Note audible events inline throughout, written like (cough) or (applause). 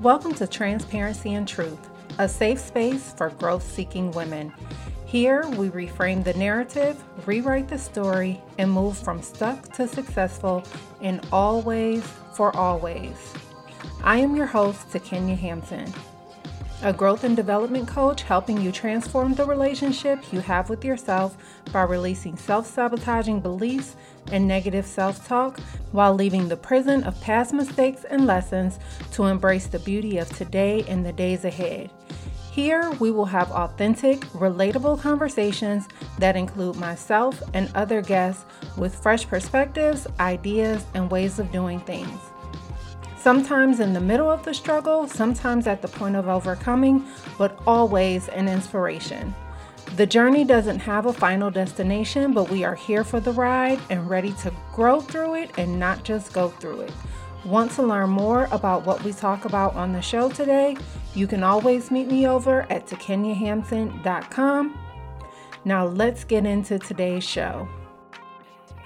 Welcome to Transparency and Truth, a safe space for growth seeking women. Here, we reframe the narrative, rewrite the story, and move from stuck to successful in all ways for always. I am your host, Takenya Hampton, a growth and development coach helping you transform the relationship you have with yourself by releasing self sabotaging beliefs and negative self talk while leaving the prison of past mistakes and lessons to embrace the beauty of today and the days ahead. Here, we will have authentic, relatable conversations that include myself and other guests with fresh perspectives, ideas, and ways of doing things. Sometimes in the middle of the struggle, sometimes at the point of overcoming, but always an inspiration. The journey doesn't have a final destination, but we are here for the ride and ready to grow through it and not just go through it. Want to learn more about what we talk about on the show today? You can always meet me over at takenyahampton.com. Now let's get into today's show.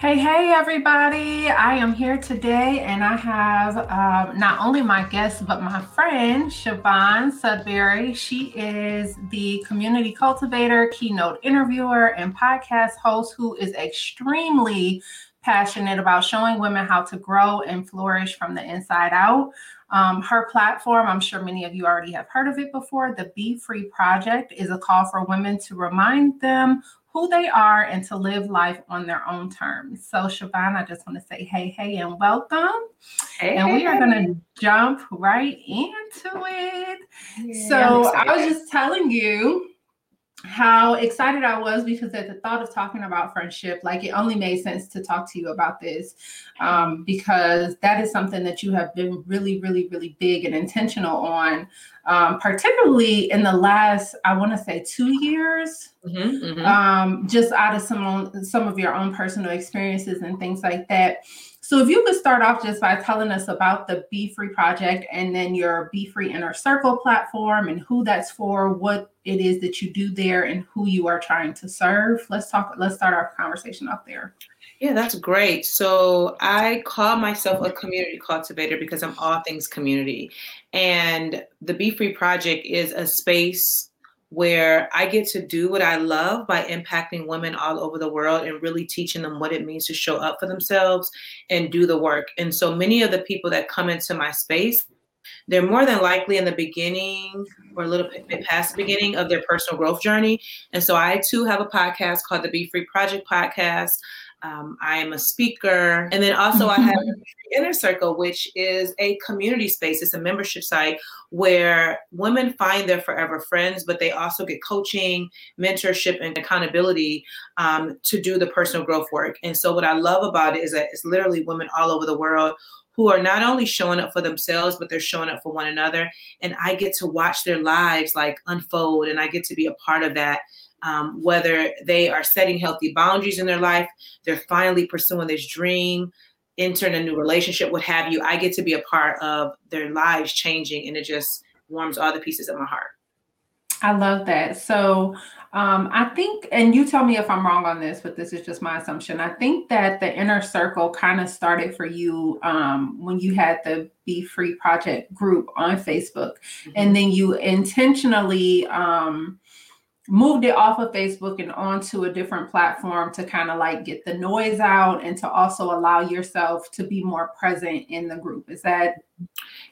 Hey, hey, everybody. I am here today and I have uh, not only my guest, but my friend, Siobhan Sudbury. She is the community cultivator, keynote interviewer, and podcast host who is extremely passionate about showing women how to grow and flourish from the inside out. Um, her platform, I'm sure many of you already have heard of it before, the Be Free Project, is a call for women to remind them who they are and to live life on their own terms. So, Siobhan, I just want to say hey, hey, and welcome. Hey, and we are going to jump right into it. Yeah, so, I was just telling you how excited I was because at the thought of talking about friendship, like it only made sense to talk to you about this um, because that is something that you have been really, really, really big and intentional on, um, particularly in the last, I want to say, two years. Mm-hmm, mm-hmm. Um, just out of some some of your own personal experiences and things like that. So if you could start off just by telling us about the Be Free project and then your Be Free Inner Circle platform and who that's for, what it is that you do there and who you are trying to serve. Let's talk, let's start our conversation off there. Yeah, that's great. So I call myself a community cultivator because I'm all things community. And the Be Free Project is a space where I get to do what I love by impacting women all over the world and really teaching them what it means to show up for themselves and do the work. And so many of the people that come into my space, they're more than likely in the beginning or a little bit past the beginning of their personal growth journey. And so I too have a podcast called the Be Free Project Podcast. Um, I am a speaker. And then also, I have (laughs) Inner Circle, which is a community space. It's a membership site where women find their forever friends, but they also get coaching, mentorship, and accountability um, to do the personal growth work. And so, what I love about it is that it's literally women all over the world who are not only showing up for themselves, but they're showing up for one another. And I get to watch their lives like unfold, and I get to be a part of that um, whether they are setting healthy boundaries in their life, they're finally pursuing this dream, entering a new relationship, what have you. I get to be a part of their lives changing, and it just warms all the pieces of my heart. I love that. So um, I think, and you tell me if I'm wrong on this, but this is just my assumption. I think that the inner circle kind of started for you um, when you had the Be Free Project group on Facebook, mm-hmm. and then you intentionally um, moved it off of Facebook and onto a different platform to kind of like get the noise out and to also allow yourself to be more present in the group. Is that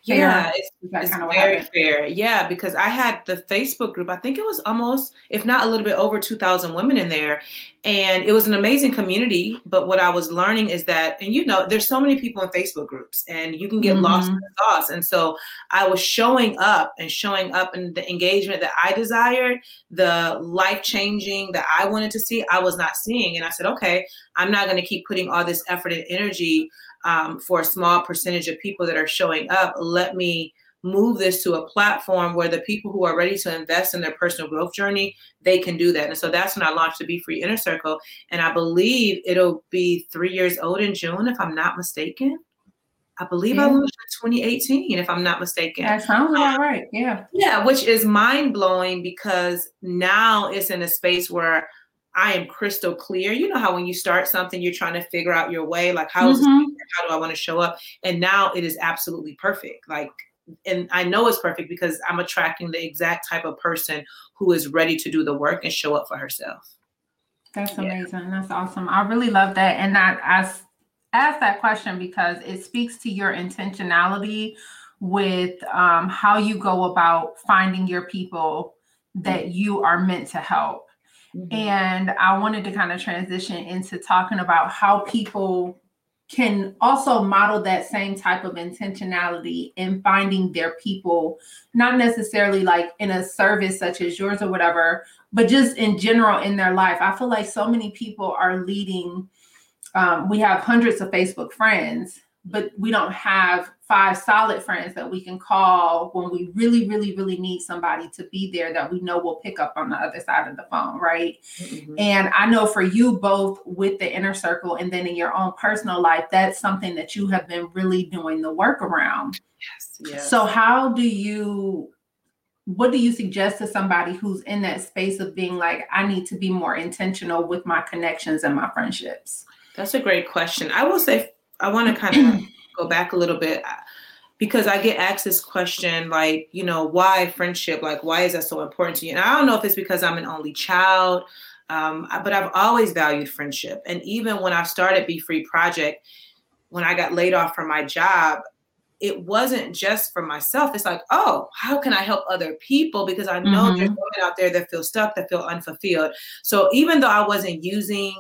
yeah, it's, it's kind of very fair. Yeah, because I had the Facebook group. I think it was almost, if not a little bit over 2,000 women in there, and it was an amazing community. But what I was learning is that, and you know, there's so many people in Facebook groups, and you can get mm-hmm. lost in the thoughts. And so I was showing up and showing up in the engagement that I desired, the life changing that I wanted to see. I was not seeing, and I said, okay, I'm not going to keep putting all this effort and energy um, for a small percentage of people that are showing up. Let me move this to a platform where the people who are ready to invest in their personal growth journey they can do that and so that's when i launched the be free inner circle and i believe it'll be three years old in june if i'm not mistaken i believe yeah. i launched in 2018 if i'm not mistaken that sounds about right yeah yeah which is mind-blowing because now it's in a space where I am crystal clear. You know how when you start something, you're trying to figure out your way, like how mm-hmm. this, how do I want to show up? And now it is absolutely perfect. Like, and I know it's perfect because I'm attracting the exact type of person who is ready to do the work and show up for herself. That's amazing. Yeah. That's awesome. I really love that. And that I asked that question because it speaks to your intentionality with um, how you go about finding your people that you are meant to help. Mm-hmm. And I wanted to kind of transition into talking about how people can also model that same type of intentionality in finding their people, not necessarily like in a service such as yours or whatever, but just in general in their life. I feel like so many people are leading. Um, we have hundreds of Facebook friends, but we don't have five solid friends that we can call when we really, really, really need somebody to be there that we know will pick up on the other side of the phone, right? Mm-hmm. And I know for you both with the inner circle and then in your own personal life, that's something that you have been really doing the work around. Yes. yes. So how do you what do you suggest to somebody who's in that space of being like, I need to be more intentional with my connections and my friendships? That's a great question. I will say I want to (clears throat) kind of go back a little bit because I get asked this question, like, you know, why friendship? Like, why is that so important to you? And I don't know if it's because I'm an only child, um, but I've always valued friendship. And even when I started Be Free Project, when I got laid off from my job, it wasn't just for myself. It's like, oh, how can I help other people? Because I know mm-hmm. there's women out there that feel stuck, that feel unfulfilled. So even though I wasn't using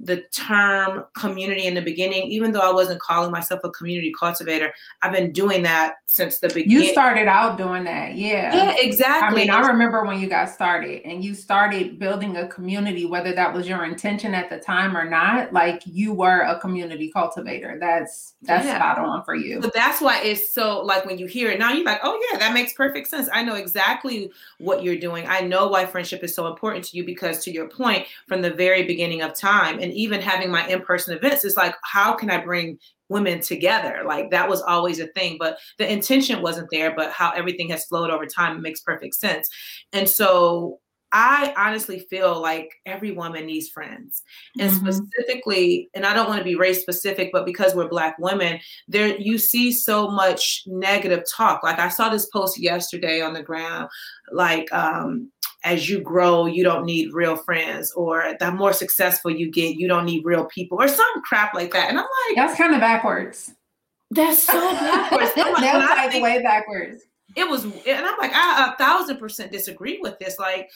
the term community in the beginning, even though I wasn't calling myself a community cultivator, I've been doing that since the beginning. You started out doing that, yeah. Yeah, exactly. I mean, I remember when you got started and you started building a community, whether that was your intention at the time or not, like you were a community cultivator. That's that's yeah. spot on for you. But that's why it's so like when you hear it now, you're like, oh yeah, that makes perfect sense. I know exactly what you're doing. I know why friendship is so important to you because to your point, from the very beginning of time and even having my in-person events is like how can i bring women together like that was always a thing but the intention wasn't there but how everything has flowed over time makes perfect sense and so I honestly feel like every woman needs friends. And mm-hmm. specifically, and I don't want to be race specific, but because we're black women, there you see so much negative talk. Like I saw this post yesterday on the ground, like um, as you grow, you don't need real friends, or the more successful you get, you don't need real people, or some crap like that. And I'm like, that's kind of backwards. That's so backwards. (laughs) like, that's like think, way backwards. It was, and I'm like, I a thousand percent disagree with this. Like,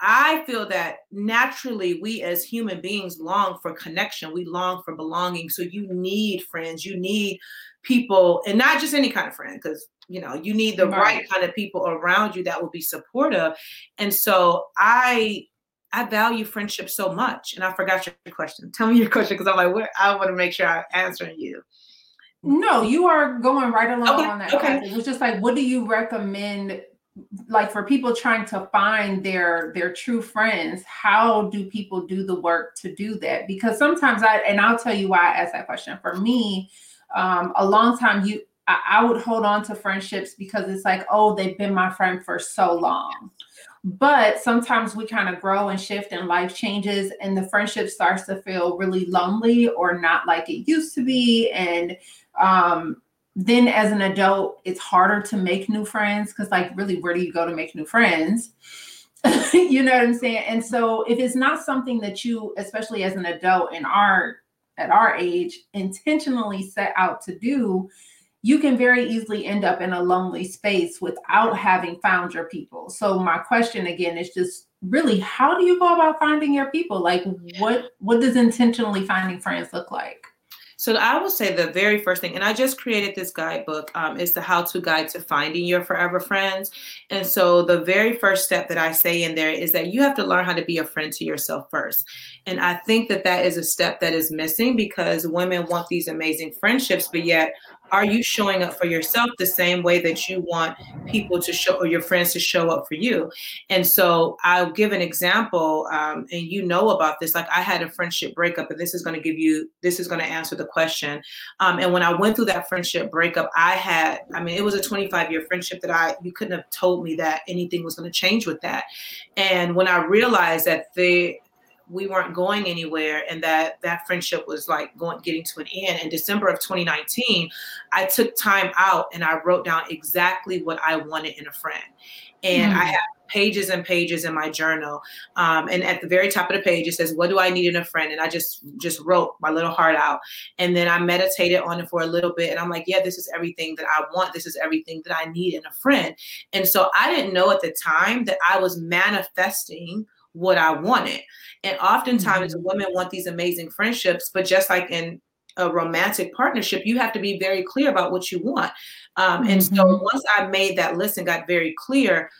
I feel that naturally we as human beings long for connection. We long for belonging. So you need friends. You need people, and not just any kind of friend, because you know you need the right. right kind of people around you that will be supportive. And so I I value friendship so much. And I forgot your question. Tell me your question because I'm like, where I want to make sure I'm answering you. No, you are going right along okay, on that. Okay. It was just like, what do you recommend like for people trying to find their their true friends how do people do the work to do that because sometimes i and i'll tell you why i asked that question for me um, a long time you I, I would hold on to friendships because it's like oh they've been my friend for so long. But sometimes we kind of grow and shift and life changes and the friendship starts to feel really lonely or not like it used to be. And um then as an adult it's harder to make new friends because like really where do you go to make new friends? (laughs) You know what i'm saying? And so if it's not something that you especially as an adult in our at our age intentionally set out to do you can very easily end up in a lonely space without having found your people. So my question again is just really how do you go about finding your people? Like what what does intentionally finding friends look like so I will say the very first thing, and I just created this guidebook, um, is the how-to guide to finding your forever friends. And so the very first step that I say in there is that you have to learn how to be a friend to yourself first. And I think that that is a step that is missing because women want these amazing friendships, but yet are you showing up for yourself the same way that you want people to show or your friends to show up for you? And so i'll give an example um, and you know about this. Like i had a friendship breakup and this is going to give you this is going to answer the question. Um, and when i went through that friendship breakup i had i mean it was a 25 year friendship that i you couldn't have told me that anything was going to change with that. And when i realized that the we weren't going anywhere and that that friendship was like going getting to an end. In december of 2019 i took time out and i wrote down exactly what i wanted in a friend. And mm. i have pages and pages in my journal. Um, and at the very top of the page it says what do i need in a friend? And i just just wrote my little heart out. And then i meditated on it for a little bit and i'm like yeah this is everything that i want. This is everything that i need in a friend. And so i didn't know at the time that i was manifesting what I wanted. And oftentimes mm-hmm. women want these amazing friendships, but just like in a romantic partnership, you have to be very clear about what you want. Um, and mm-hmm. so once I made that list and got very clear,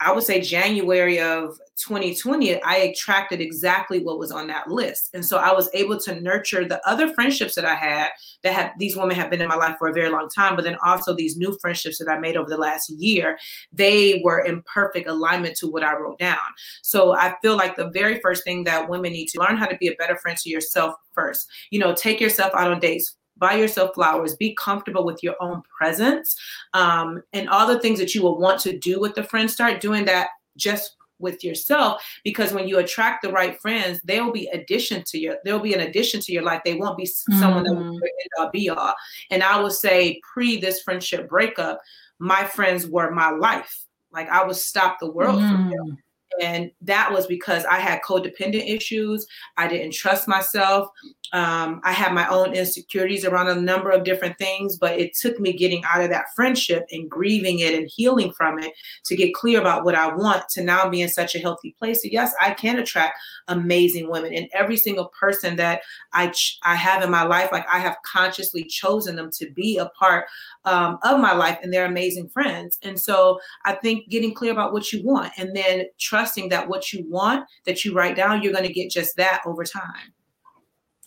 I would say January of 2020, I attracted exactly what was on that list. And so I was able to nurture the other friendships that I had that have these women have been in my life for a very long time, but then also these new friendships that I made over the last year, they were in perfect alignment to what I wrote down. So I feel like the very first thing that women need to learn how to be a better friend to yourself first. You know, take yourself out on dates buy yourself flowers be comfortable with your own presence um, and all the things that you will want to do with the friends start doing that just with yourself because when you attract the right friends they will be addition to your they'll be an addition to your life they won't be mm-hmm. someone that will mm-hmm. be all and i will say pre this friendship breakup my friends were my life like i would stop the world mm. from them and that was because I had codependent issues. I didn't trust myself. Um, I had my own insecurities around a number of different things, but it took me getting out of that friendship and grieving it and healing from it to get clear about what I want to now be in such a healthy place. So yes, I can attract amazing women, and every single person that I ch- I have in my life, like I have consciously chosen them to be a part um, of my life, and they're amazing friends. And so I think getting clear about what you want, and then trusting that what you want that you write down, you're going to get just that over time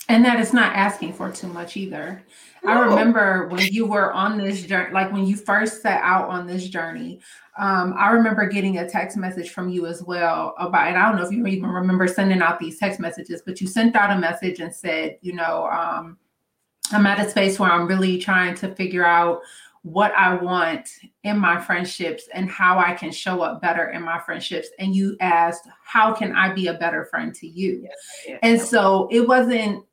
and that is not asking for too much either. No. I remember when you were on this journey, like when you first set out on this journey, um, I remember getting a text message from you as well about, and I don't know if you even remember sending out these text messages, but you sent out a message and said, you know, um, I'm at a space where I'm really trying to figure out what I want in my friendships and how I can show up better in my friendships. And you asked, How can I be a better friend to you? Yes, yes, and yes. so it wasn't,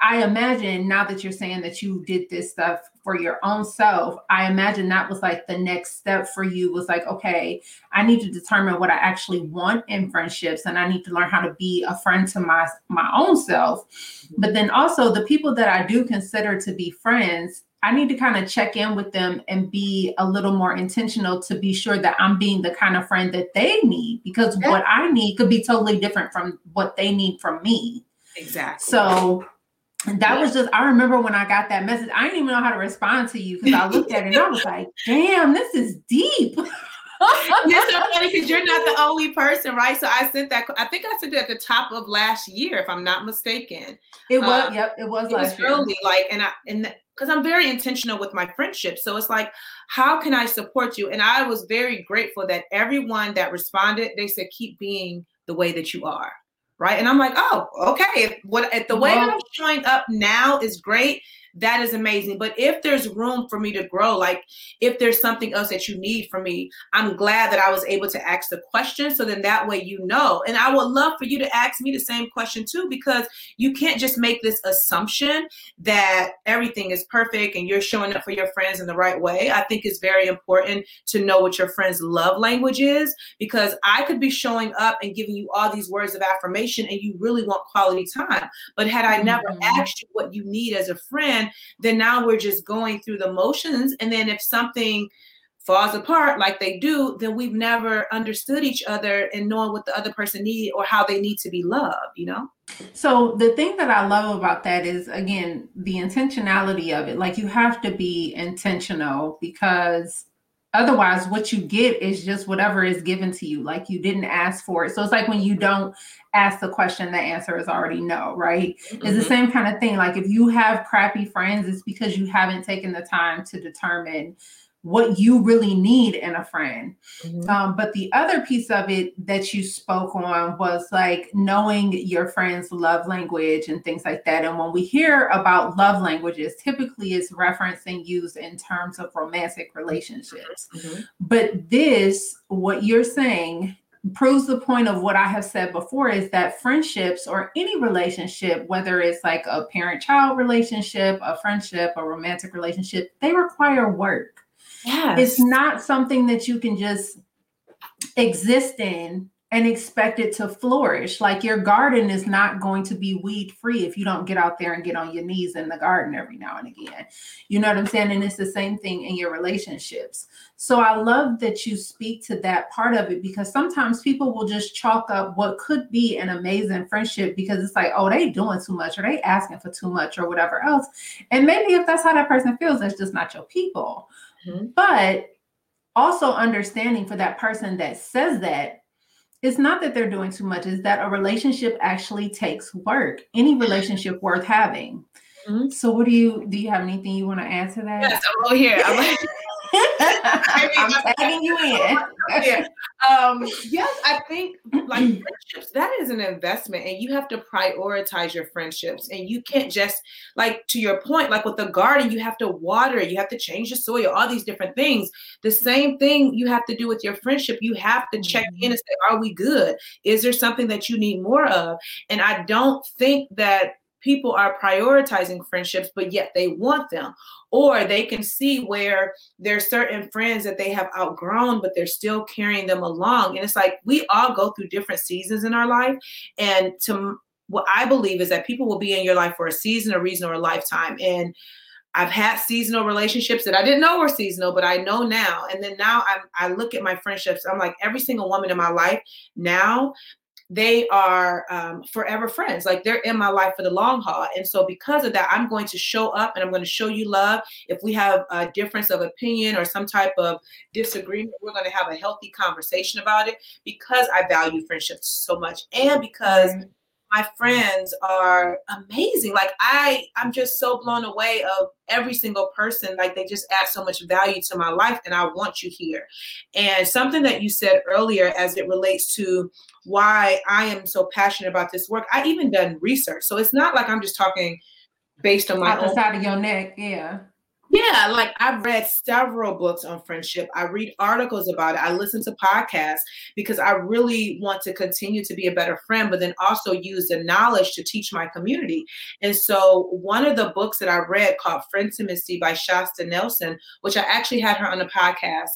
I imagine now that you're saying that you did this stuff for your own self, I imagine that was like the next step for you was like, okay, I need to determine what I actually want in friendships and I need to learn how to be a friend to my my own self. Mm-hmm. But then also the people that I do consider to be friends, I need to kind of check in with them and be a little more intentional to be sure that I'm being the kind of friend that they need because yeah. what I need could be totally different from what they need from me. Exactly. So that yeah. was just, I remember when I got that message, I didn't even know how to respond to you because I looked at it and I was like, damn, this is deep. (laughs) it's so funny because you're not the only person, right? So I sent that. I think I sent it at the top of last year, if I'm not mistaken. It was. Uh, yep. It was. It was early, like, and I and because I'm very intentional with my friendships. So it's like, how can I support you? And I was very grateful that everyone that responded, they said, keep being the way that you are. Right. And I'm like, oh, okay. What the way well, I'm showing up now is great that is amazing. But if there's room for me to grow, like if there's something else that you need from me, I'm glad that I was able to ask the question. So then that way you know. And I would love for you to ask me the same question too, because you can't just make this assumption that everything is perfect and you're showing up for your friends in the right way. I think it's very important to know what your friends' love language is because I could be showing up and giving you all these words of affirmation and you really want quality time. But had I never mm-hmm. asked you what you need as a friend, then now we're just going through the motions. And then if something falls apart like they do, then we've never understood each other and knowing what the other person needs or how they need to be loved, you know? So the thing that I love about that is again the intentionality of it. Like you have to be intentional because otherwise what you get is just whatever is given to you like you didn't ask for it so it's like when you don't ask the question the answer is already no right mm-hmm. it's the mm-hmm. same kind of thing like if you have crappy friends it's because you haven't taken the time to determine what you really need in a friend. Mm-hmm. Um, but the other piece of it that you spoke on was like knowing your friend's love language and things like that. And when we hear about love languages, typically it's referencing used in terms of romantic relationships. Mm-hmm. But this, what you're saying, proves the point of what I have said before is that friendships or any relationship, whether it's like a parent child relationship, a friendship, a romantic relationship, they require work. Yes. It's not something that you can just exist in and expect it to flourish. Like your garden is not going to be weed free if you don't get out there and get on your knees in the garden every now and again. You know what I'm saying? And it's the same thing in your relationships. So I love that you speak to that part of it because sometimes people will just chalk up what could be an amazing friendship because it's like, oh, they doing too much or they asking for too much or whatever else. And maybe if that's how that person feels, that's just not your people. Mm-hmm. But also understanding for that person that says that it's not that they're doing too much, is that a relationship actually takes work, any relationship worth having. Mm-hmm. So what do you do you have anything you want to add to that? Yes, I'm here. I'm (laughs) I'm tagging you in. yeah. Um, yes, I think like friendships, that is an investment, and you have to prioritize your friendships. And you can't just like to your point, like with the garden, you have to water, you have to change the soil, all these different things. The same thing you have to do with your friendship. You have to check mm-hmm. in and say, Are we good? Is there something that you need more of? And I don't think that people are prioritizing friendships, but yet they want them. Or they can see where there's certain friends that they have outgrown, but they're still carrying them along. And it's like we all go through different seasons in our life. And to what I believe is that people will be in your life for a season, a reason, or a lifetime. And I've had seasonal relationships that I didn't know were seasonal, but I know now. And then now I'm, I look at my friendships. I'm like every single woman in my life now they are um, forever friends. Like they're in my life for the long haul. And so, because of that, I'm going to show up and I'm going to show you love. If we have a difference of opinion or some type of disagreement, we're going to have a healthy conversation about it because I value friendships so much and because. Mm-hmm my mm. friends are amazing. Like I, I'm just so blown away of every single person. Like they just add so much value to my life, and I want you here. And something that you said earlier, as it relates to why I am so passionate about this work, I even done research. So it's not like I'm just talking based on my Out the side of your neck. Yeah. Yeah, like I've read several books on friendship. I read articles about it. I listen to podcasts because I really want to continue to be a better friend, but then also use the knowledge to teach my community. And so, one of the books that I read called Frientimacy by Shasta Nelson, which I actually had her on the podcast,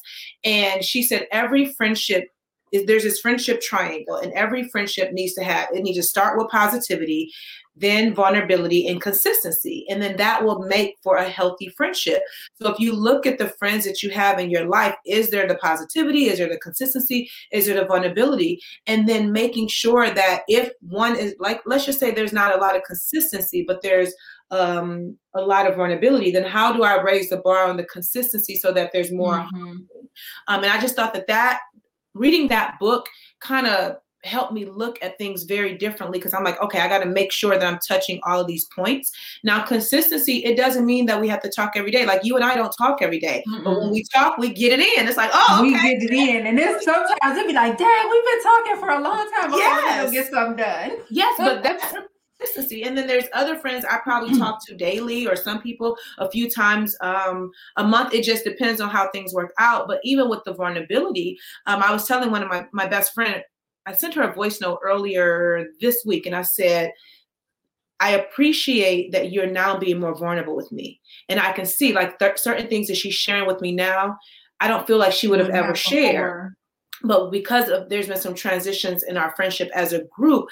and she said every friendship is there's this friendship triangle and every friendship needs to have it needs to start with positivity then vulnerability and consistency. And then that will make for a healthy friendship. So if you look at the friends that you have in your life, is there the positivity? Is there the consistency? Is there the vulnerability? And then making sure that if one is like, let's just say there's not a lot of consistency, but there's um, a lot of vulnerability, then how do I raise the bar on the consistency so that there's more? Mm-hmm. Um, and I just thought that that reading that book kind of helped me look at things very differently because I'm like, okay, I got to make sure that I'm touching all of these points. Now, consistency, it doesn't mean that we have to talk every day. Like you and I don't talk every day, mm but when we talk, we get it in. It's like, oh, okay. we get it in, and then sometimes it'd be like, dang, we've been talking for a long time. Yes, get something done. Yes, but that's (laughs) consistency. And then there's other friends I probably talk to daily, or some people a few times um, a month. It just depends on how things work out. But even with the vulnerability, um, I was telling one of my my best friend I sent her a voice note earlier this week and I said, I appreciate that you're now being more vulnerable with me. And I can see like th- certain things that she's sharing with me now, I don't feel like she would have ever shared. But because of there's been some transitions in our friendship as a group,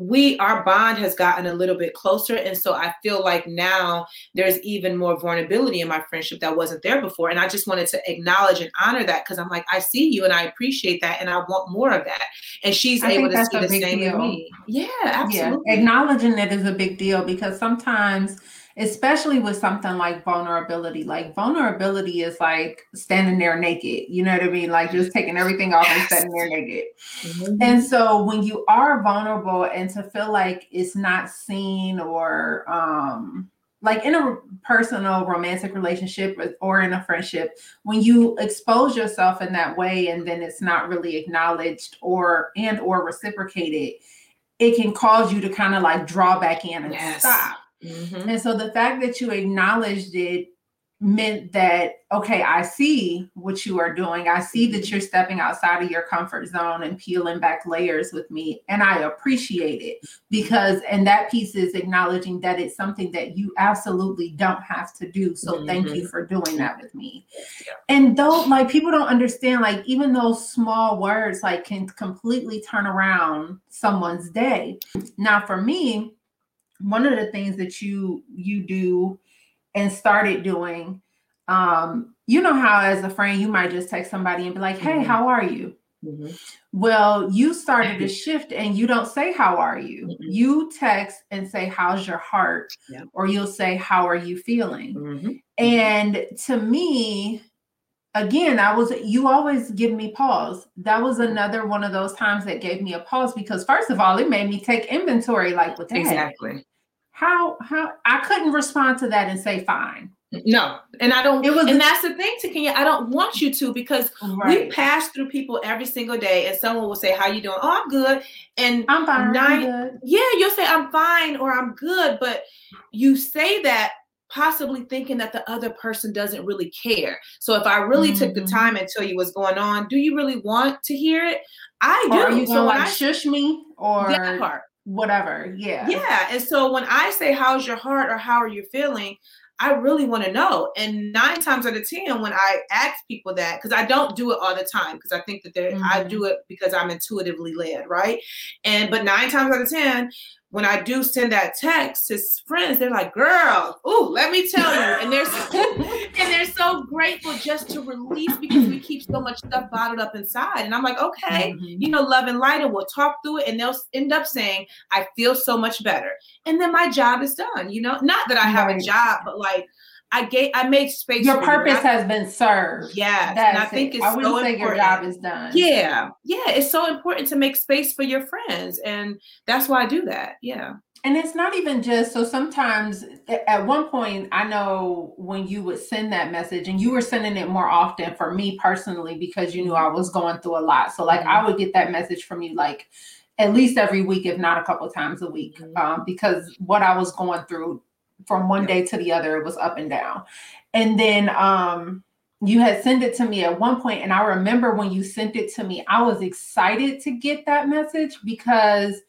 we our bond has gotten a little bit closer and so i feel like now there's even more vulnerability in my friendship that wasn't there before and i just wanted to acknowledge and honor that because i'm like i see you and i appreciate that and i want more of that and she's I able to see the same deal. me yeah absolutely yeah. acknowledging that is a big deal because sometimes especially with something like vulnerability. Like vulnerability is like standing there naked. You know what I mean? Like just taking everything off yes. and standing there naked. Mm-hmm. And so when you are vulnerable and to feel like it's not seen or um like in a personal romantic relationship or in a friendship when you expose yourself in that way and then it's not really acknowledged or and or reciprocated it can cause you to kind of like draw back in and yes. stop Mm-hmm. And so the fact that you acknowledged it meant that okay i see what you are doing i see that you're stepping outside of your comfort zone and peeling back layers with me and i appreciate it because and that piece is acknowledging that it's something that you absolutely don't have to do so mm-hmm. thank you mm-hmm. for doing that with me yeah. and though like people don't understand like even those small words like can completely turn around someone's day now for me one of the things that you you do and started doing um, you know how as a friend you might just text somebody and be like hey mm-hmm. how are you mm-hmm. well you started a shift and you don't say how are you mm-hmm. you text and say how's your heart yeah. or you'll say how are you feeling mm-hmm. and to me again i was you always give me pause that was another one of those times that gave me a pause because first of all it made me take inventory like with exactly how how I couldn't respond to that and say fine. No, and I don't. It was, and that's the thing, Takenya. I don't want you to because right. we pass through people every single day, and someone will say, "How you doing?" "Oh, I'm good." And I'm fine. Nine, I'm. Yeah, you'll say, "I'm fine" or "I'm good," but you say that possibly thinking that the other person doesn't really care. So if I really mm-hmm. took the mm-hmm. time and tell you what's going on, do you really want to hear it? I do. Or are you so like I, shush me or that part? whatever. Yeah. Yeah. And so when I say, How's your heart or how are you feeling? I really want to know. And nine times out of 10, when I ask people that, because I don't do it all the time, because I think that mm-hmm. I do it because I'm intuitively led, right? And but nine times out of 10, when I do send that text to friends, they're like, "Girl, ooh, let me tell you," and they're so, (laughs) and they're so grateful just to release because we keep so much stuff bottled up inside. And I'm like, okay, mm-hmm. you know, love and light, and we'll talk through it, and they'll end up saying, "I feel so much better," and then my job is done. You know, not that I have a job, but like I gave I made space. Your purpose you. has been served. Yeah, and I think it. it's I wouldn't so say important. your job is done. Yeah, yeah, it's so important to make space for your friends, and that's why I do that. Yeah. And it's not even just so sometimes at one point, I know when you would send that message and you were sending it more often for me personally because you knew I was going through a lot. So, like, mm-hmm. I would get that message from you like at least every week, if not a couple times a week, mm-hmm. um, because what I was going through from one day to the other it was up and down and then um you had sent it to me at one point and i remember when you sent it to me i was excited to get that message because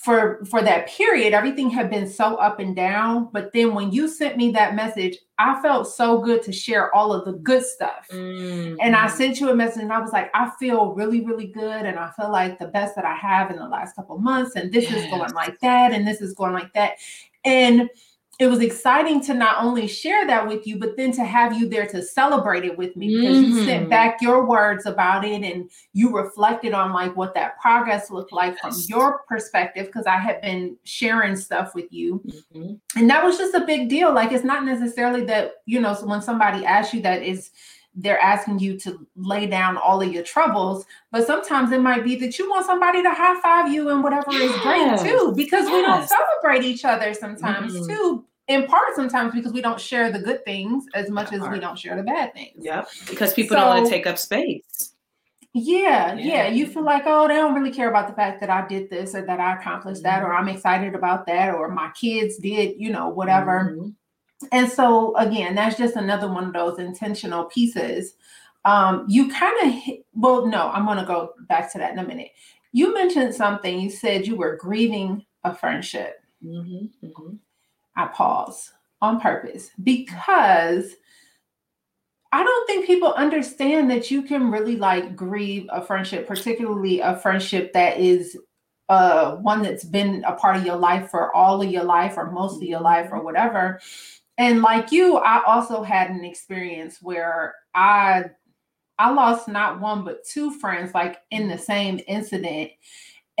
for for that period everything had been so up and down but then when you sent me that message i felt so good to share all of the good stuff mm-hmm. and i mm-hmm. sent you a message and i was like i feel really really good and i feel like the best that i have in the last couple months and this yes. is going like that and this is going like that and it was exciting to not only share that with you, but then to have you there to celebrate it with me because mm-hmm. you sent mm-hmm. back your words about it and you reflected on like what that progress looked like yes. from your perspective because I had been sharing stuff with you. Mm-hmm. And that was just a big deal. Like it's not necessarily that, you know, so when somebody asks you that is they're asking you to lay down all of your troubles, but sometimes it might be that you want somebody to high five you and whatever yes. is great too, because yes. we don't celebrate each other sometimes mm-hmm. too in part sometimes because we don't share the good things as much as we don't share the bad things. Yep. Because people so, don't want to take up space. Yeah, yeah, yeah, You feel like, oh, they don't really care about the fact that I did this or that I accomplished that, or I'm excited about that, or my kids did, you know, whatever. Mm-hmm. And so again, that's just another one of those intentional pieces. Um, you kind of well, no, I'm gonna go back to that in a minute. You mentioned something, you said you were grieving a friendship. Mm-hmm, mm-hmm. I pause on purpose because I don't think people understand that you can really like grieve a friendship, particularly a friendship that is uh one that's been a part of your life for all of your life or most of your life or mm-hmm. whatever. And like you, I also had an experience where I I lost not one but two friends like in the same incident.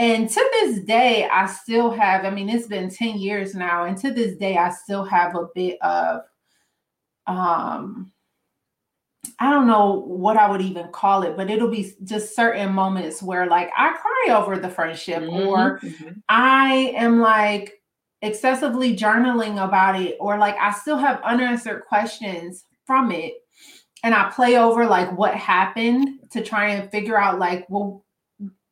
And to this day, I still have, I mean, it's been 10 years now, and to this day, I still have a bit of um I don't know what I would even call it, but it'll be just certain moments where like I cry over the friendship mm-hmm, or mm-hmm. I am like excessively journaling about it or like I still have unanswered questions from it and I play over like what happened to try and figure out like well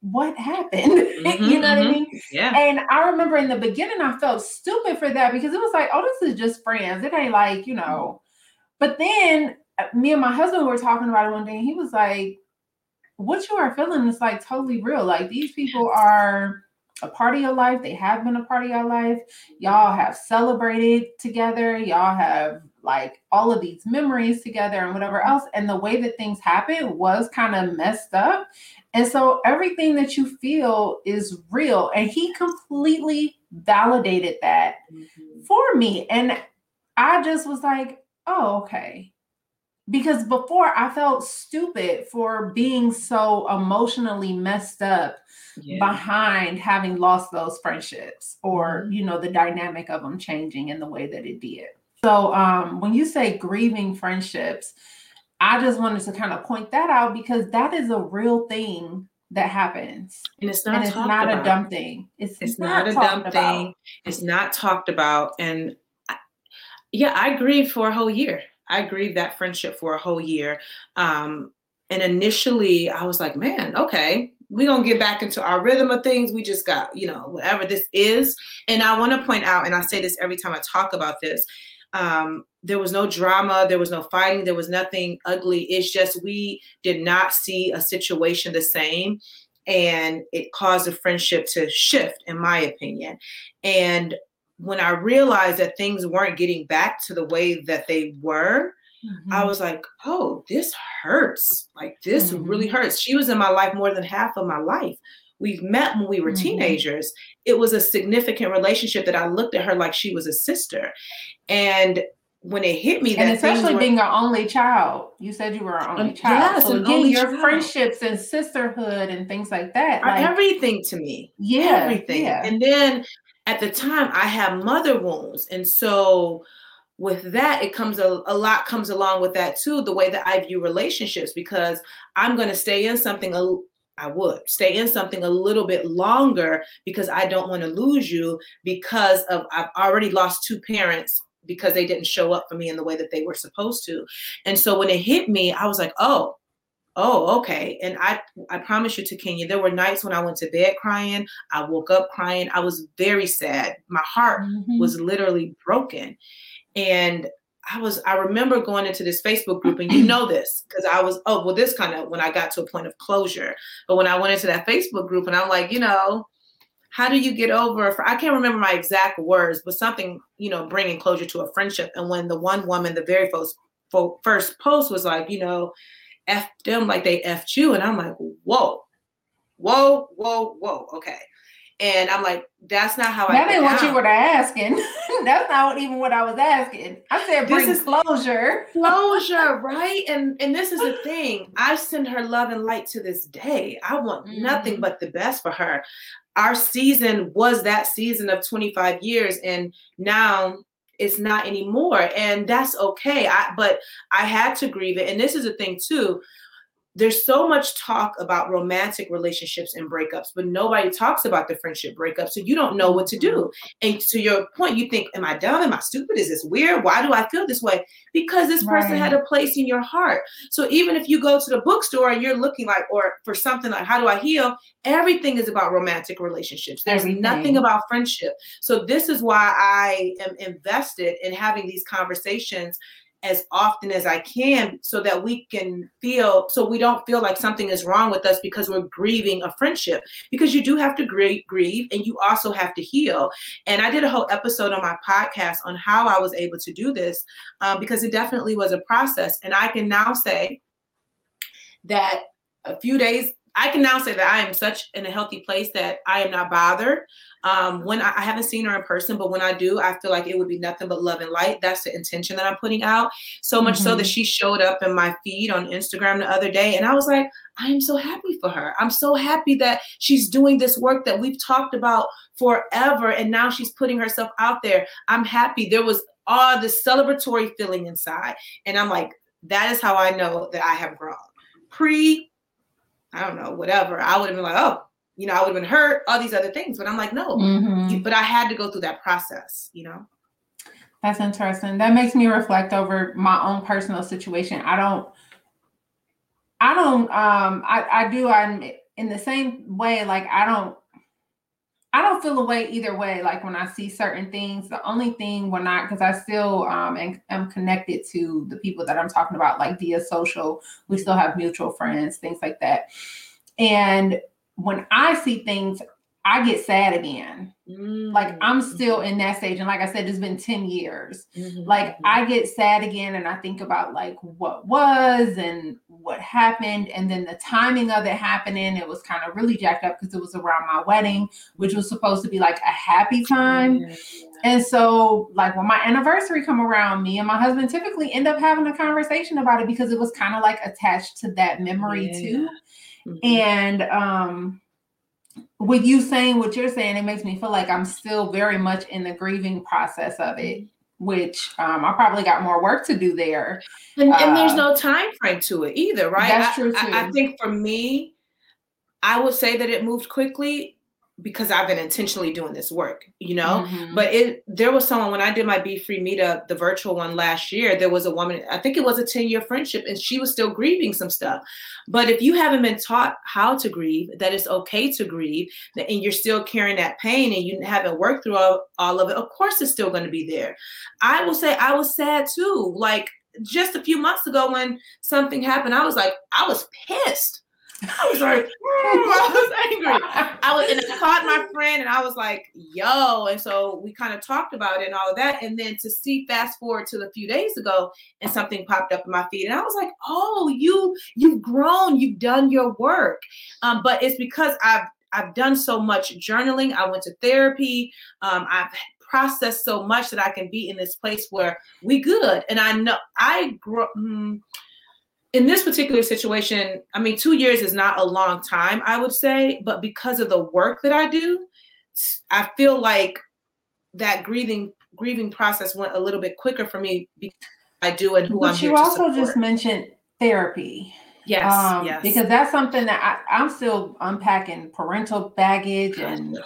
what happened? (laughs) Mm-hmm, you know mm-hmm. what I mm-hmm. mean? Yeah. And I remember in the beginning, I felt stupid for that because it was like, oh, this is just friends. It ain't like, you know, but then uh, me and my husband were talking about it one day, and he was like, "What you are feeling is like totally real. Like these people are." a part of your life. They have been a part of your life. Y'all have celebrated together. Y'all have like all of these memories together and whatever else. And the way that things happened was kind of messed up. And so everything that you feel is real. And he completely validated that mm-hmm. for me. And I just was like, oh, okay. Because before I felt stupid for being so emotionally messed up yeah. behind having lost those friendships or, mm-hmm. you know, the dynamic of them changing in the way that it did. So um, when you say grieving friendships, I just wanted to kind of point that out because that is a real thing that happens. And it's not, and it's not a dumb thing. It's, it's not, not, a dumb about. thing. It's not talked about. And I, yeah, I grieved for a whole year. I grieved that friendship for a whole year. Um, and initially I was like, man, okay, we're gonna get back into our rhythm of things. We just got, you know, whatever this is. And I want to point out, and I say this every time I talk about this, um, there was no drama, there was no fighting, there was nothing ugly. It's just we did not see a situation the same. And it caused a friendship to shift, in my opinion. And when I realized that things weren't getting back to the way that they were, mm-hmm. I was like, oh, this hurts. Like, this mm-hmm. really hurts. She was in my life more than half of my life. We've met when we were mm-hmm. teenagers. It was a significant relationship that I looked at her like she was a sister. And when it hit me, and especially were, being your only child, you said you were our only child. Yes, so again, your child. friendships and sisterhood and things like that are like, everything to me. Yeah, everything. Yeah. And then at the time, I had mother wounds, and so with that, it comes a, a lot comes along with that too. The way that I view relationships, because I'm going to stay in something a, I would stay in something a little bit longer because I don't want to lose you because of I've already lost two parents because they didn't show up for me in the way that they were supposed to. And so when it hit me, I was like, oh, oh, okay. And I I promise you Takenya, there were nights when I went to bed crying. I woke up crying. I was very sad. My heart mm-hmm. was literally broken. And I was I remember going into this Facebook group, and you know (clears throat) this because I was oh well this kind of when I got to a point of closure. But when I went into that Facebook group, and I'm like, you know, how do you get over i can't remember my exact words but something you know bringing closure to a friendship and when the one woman the very first first post was like you know f them like they f you and i'm like whoa whoa whoa whoa okay and i'm like that's not how that I ain't what you were asking. (laughs) That's not even what i was asking. I said bring this is closure. (laughs) closure right? And and this is the thing. I send her love and light to this day. I want mm-hmm. nothing but the best for her. Our season was that season of 25 years and now it's not anymore. And that's okay. I, but i had to grieve it. And this is a thing too there's so much talk about romantic relationships and breakups, but nobody talks about the friendship breakup. So you don't know what to do. Mm-hmm. And to your point, you think, Am I dumb? Am I stupid? Is this weird? Why do I feel this way? Because this person right. had a place in your heart. So even if you go to the bookstore and you're looking like, or for something like, How do I heal? Everything is about romantic relationships. There's Everything. nothing about friendship. So this is why I am invested in having these conversations as often as I can so that we can feel so we don't feel like something is wrong with us because we're grieving a friendship. Because you do have to grieve, grieve and you also have to heal. And I did a whole episode on my podcast on how I was able to do this um, because it definitely was a process. And I can now say that a few days I can now say that I am such in a healthy place that I am not bothered. Um, when I, I, haven't seen her in person, but when I do, I feel like it would be nothing but love and light. That's the intention that I'm putting out. So much mm-hmm. so that mm-hmm. she showed up in my feed on Instagram the other day, and I was like, I am so happy for her. I'm so happy that she's doing this work that we've talked about forever, and now she's putting herself out there. I'm happy. There was all this celebratory feeling inside, and I'm like, that is how I know that I have grown. Pre I don't know, whatever, I would have been like, oh, you know, I would have been hurt, all these other things. But I'm like, no, mm-hmm. you, but I had to go through that process, you know. That's interesting. That makes me reflect over my own personal situation. I don't, I don't, um, I, I do, I'm in the same way, like, I don't, I don't feel away either way. Like when I see certain things, the only thing when I, because I still um am, am connected to the people that I'm talking about, like via social, we still have mutual friends, things like that. And when I see things, I get sad again. Mm-hmm. Like I'm still in that stage. And like I said, it's been 10 years. Mm-hmm. Like mm-hmm. I get sad again and I think about like what was and what happened. And then the timing of it happening, it was kind of really jacked up because it was around my wedding, which was supposed to be like a happy time. Yeah. And so like when my anniversary come around, me and my husband typically end up having a conversation about it because it was kind of like attached to that memory yeah. too. Mm-hmm. And um with you saying what you're saying, it makes me feel like I'm still very much in the grieving process of it, which um, I probably got more work to do there. And, uh, and, there's uh, no time frame to it either, right? That's true too. I, I think for me, I would say that it moved quickly because I've been intentionally doing this work, you know. Mm-hmm. But it there was someone when I did my Be Free meetup, the virtual one last year, there was a woman, I think it was a 10-year friendship, and she was still grieving some stuff. But if you haven't been taught how to grieve, that it's okay to grieve, and you're still carrying that pain and you haven't worked through all, all of it, of course it's still going to be there. I will say I was sad too. Like just a few months ago when something happened, I was like, I was pissed I was like, I was angry. I was, and I called my friend, and I was like, "Yo!" And so we kind of talked about it and all of that. And then to see fast forward to a few days ago, and something popped up in my feed, and I was like, "Oh, you you've grown, you've done your work." Um, but it's because I've I've done so much journaling. I went to therapy. Um, I've processed so much that I can be in this place where we good. And I know I grew. Mm, in this particular situation, I mean, two years is not a long time, I would say, but because of the work that I do, I feel like that grieving grieving process went a little bit quicker for me because I do and who but I'm. But you also just mentioned therapy. Yes, um, yes. Because that's something that I, am still unpacking parental baggage and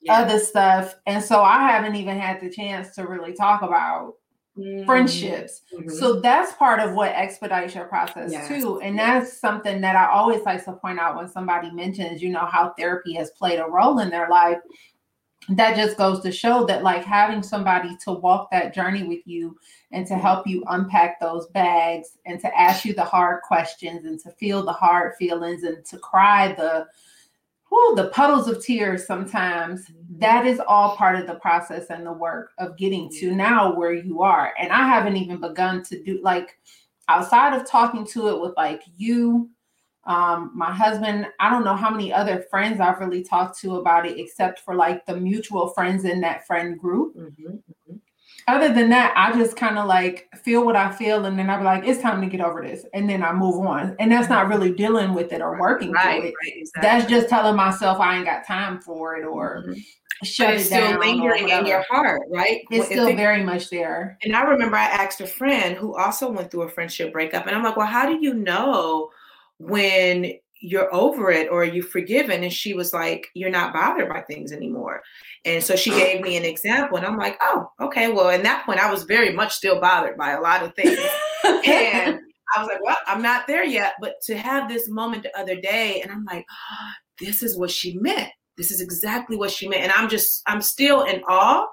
yeah. other stuff, and so I haven't even had the chance to really talk about Mm-hmm. friendships. Mm-hmm. So that's part of what expedites your process yes. too. And yes. that's something that I always like to point out when somebody mentions, you know, how therapy has played a role in their life. That just goes to show that, like, having somebody to walk that journey with you and to help you unpack those bags and to ask you the hard questions and to feel the hard feelings and to cry the whew, the puddles of tears sometimes. Mm-hmm. that is all part of the process and the work of getting to now where you are. And i haven't even begun to do like outside of talking to it with like you um my husband i don't know how many other friends i've really talked to about it except for like the mutual friends in that friend group. Mm-hmm, mm-hmm other than that, I just kind of like feel what I feel, and then I'm like, it's time to get over this, and then I move on. And that's not really dealing with it or working right, through it. Right, exactly. That's just telling myself I ain't got time for it or mm-hmm. shut it still down. lingering in your heart, right? It's well, still it, very much there. And I remember I asked a friend who also went through a friendship breakup, and I'm like, well, how do you know when you're over it or you forgiven. And she was like you're not bothered by things anymore. And so she gave me an example and i'm like oh okay. Well in that point i was very much still bothered by a lot of things. (laughs) And i was like well i'm not there yet. But to have this moment the other day and i'm like oh, this is what she meant. This is exactly what she meant. And i'm just i'm still in awe.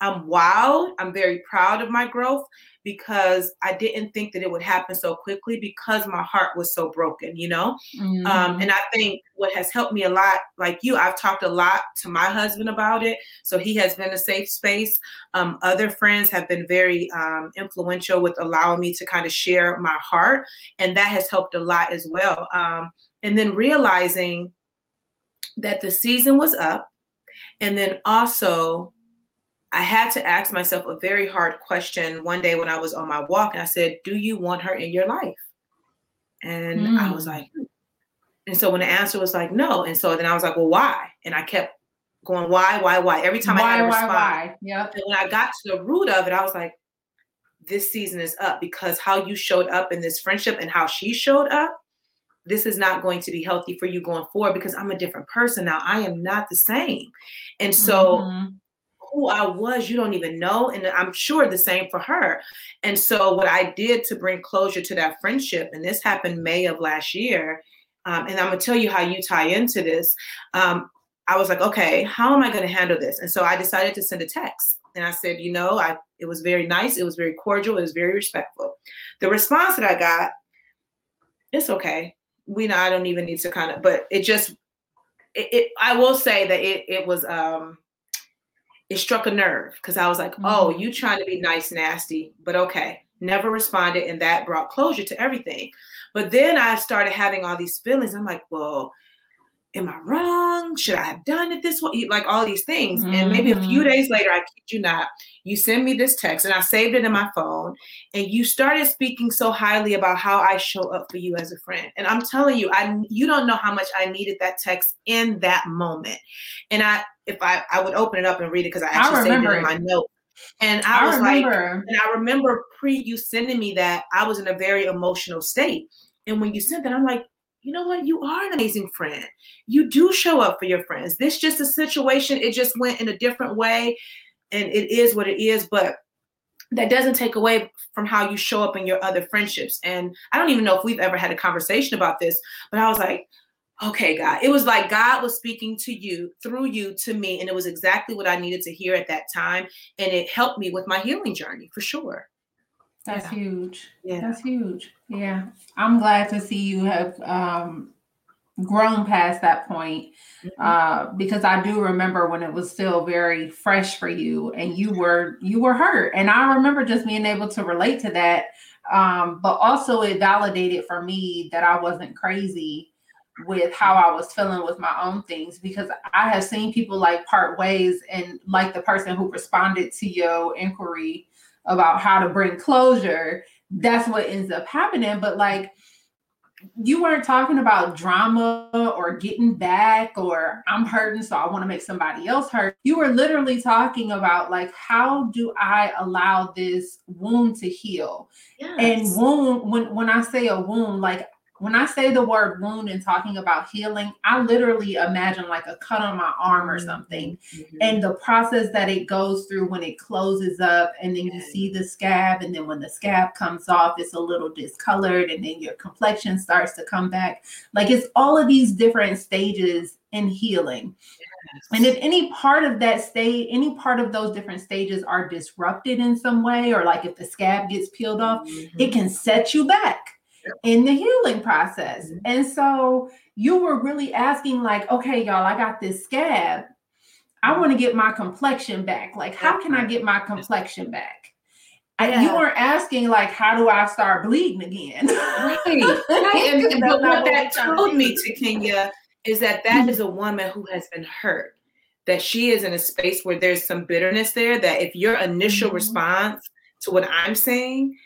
I'm wowed i'm very proud of my growth because I didn't think that it would happen so quickly because my heart was so broken, you know? Um, mm-hmm. Um, and I think what has helped me a lot, like you, I've talked a lot to my husband about it. So he has been a safe space. Um, other friends have been very um, influential with allowing me to kind of share my heart. And that has helped a lot as well. Um, and then realizing that the season was up. And then also I had to ask myself a very hard question one day when I was on my walk, and I said, "Do you want her in your life?" And mm. I was hmm. like, and so when the answer was like no, and so then I was like, well, why? And I kept going, why, why, why? Every time why, I had to respond. Why, Yeah. And when I got to the root of it, I was like, this season is up because how you showed up in this friendship and how she showed up, this is not going to be healthy for you going forward because I'm a different person now. I am not the same. And so mm-hmm who I was, you don't even know. And I'm sure the same for her. And so, what I did to bring closure to that friendship, and this happened May of last year, um, and I'm gonna tell you how you tie into this. Um, I was like, okay, how am I to handle this? And so I decided to send a text. And I said, you know, I it was very nice, it was very cordial, it was very respectful. The response that I got, it's okay. We know I don't even need to kind of, but it just it, it I will say that it it was um it struck a nerve because I was like, mm-hmm. oh, you trying to be nice, nasty, but okay. Never responded, and that brought closure to everything. But then I started having all these feelings. I'm like, well, am I wrong? Should I have done it this way? Like all these things. Mm-hmm. And maybe a few mm-hmm. days later, I kid you not, you send me this text and I saved it in my phone. And you started speaking so highly about how I show up for you as a friend. And I'm telling you, I you don't know how much I needed that text in that moment. And I if I I would open it up and read it because I actually I saved it in my note. And I, I was remember. like, and I remember pre you sending me that I was in a very emotional state. And when you sent that, I'm like, you know what? You are an amazing friend. You do show up for your friends. This just a situation. It just went in a different way, and it is what it is. But that doesn't take away from how you show up in your other friendships. And I don't even know if we've ever had a conversation about this, but I was like, okay, God. It was like God was speaking to you through you to me, and it was exactly what I needed to hear at that time. And it helped me with my healing journey for sure. That's yeah. huge. Yeah. That's huge. Yeah. I'm glad to see you have um, grown past that point mm-hmm. uh, because I do remember when it was still very fresh for you and you were you were hurt. And I remember just being able to relate to that. Um, but also it validated for me that I wasn't crazy with how I was feeling with my own things because I have seen people like part ways and like the person who responded to your inquiry about how to bring closure, that's what ends up happening. But like, you weren't talking about drama or getting back or I'm hurting, so I want to make somebody else hurt. You were literally talking about like, how do I allow this wound to heal? Yes. And wound, when when I say a wound, like when I say the word wound and talking about healing, I literally imagine like a cut on my arm or mm-hmm. something. Mm-hmm. And the process that it goes through when it closes up, and then you see the scab, and then when the scab comes off, it's a little discolored, and then your complexion starts to come back. Like it's all of these different stages in healing. Yes. And if any part of that state, any part of those different stages are disrupted in some way, or like if the scab gets peeled off, mm-hmm. it can set you back in the healing process. Mm-hmm. And so you were really asking, like, okay, y'all, I got this scab. I want to get my complexion back. Like, how can I get my complexion back? Yeah. You weren't asking like, how do I start bleeding again? right. right. (laughs) And, and, but what that told me Takenya is that that mm-hmm. is a woman who has been hurt. That she is in a space where there's some bitterness there. That if your initial mm-hmm. response to what I'm saying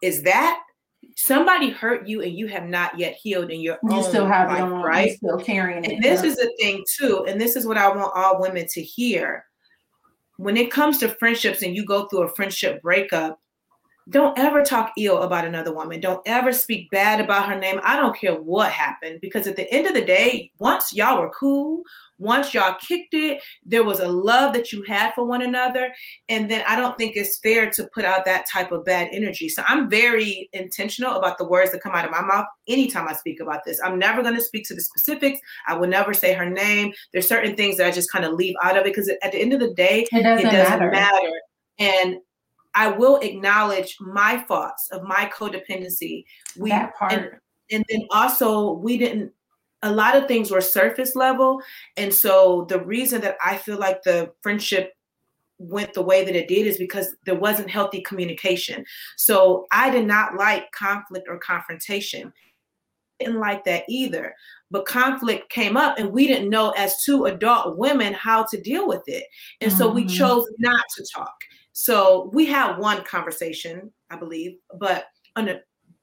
is that, somebody hurt you and you have not yet healed in your you own still have life, right? still carrying and it. this is the thing too, and this is what I want all women to hear. When it comes to friendships and you go through a friendship breakup, don't ever talk ill about another woman. Don't ever speak bad about her name. I don't care what happened because at the end of the day, once y'all were cool, once y'all kicked it, there was a love that you had for one another. And then I don't think it's fair to put out that type of bad energy. So I'm very intentional about the words that come out of my mouth anytime I speak about this. I'm never going to speak to the specifics. I will never say her name. There's certain things that I just kind of leave out of it because at the end of the day, it doesn't, it doesn't matter. matter. And I will acknowledge my thoughts of my codependency. We that part. And, and then also we didn't a lot of things were surface level. And so the reason that I feel like the friendship went the way that it did is because there wasn't healthy communication. So I did not like conflict or confrontation. Didn't like that either. But conflict came up and we didn't know as two adult women how to deal with it. And so we mm-hmm. chose not to talk. So we had one conversation, I believe, but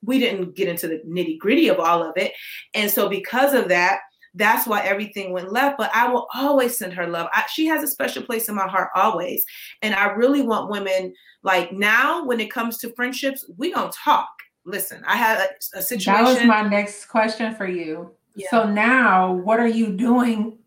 we didn't get into the nitty gritty of all of it. And so, because of that, that's why everything went left. But I will always send her love. I, she has a special place in my heart always. And I really want women like now, when it comes to friendships, we don't talk. Listen, I had a, a situation. That was my next question for you. Yeah. So now, what are you doing?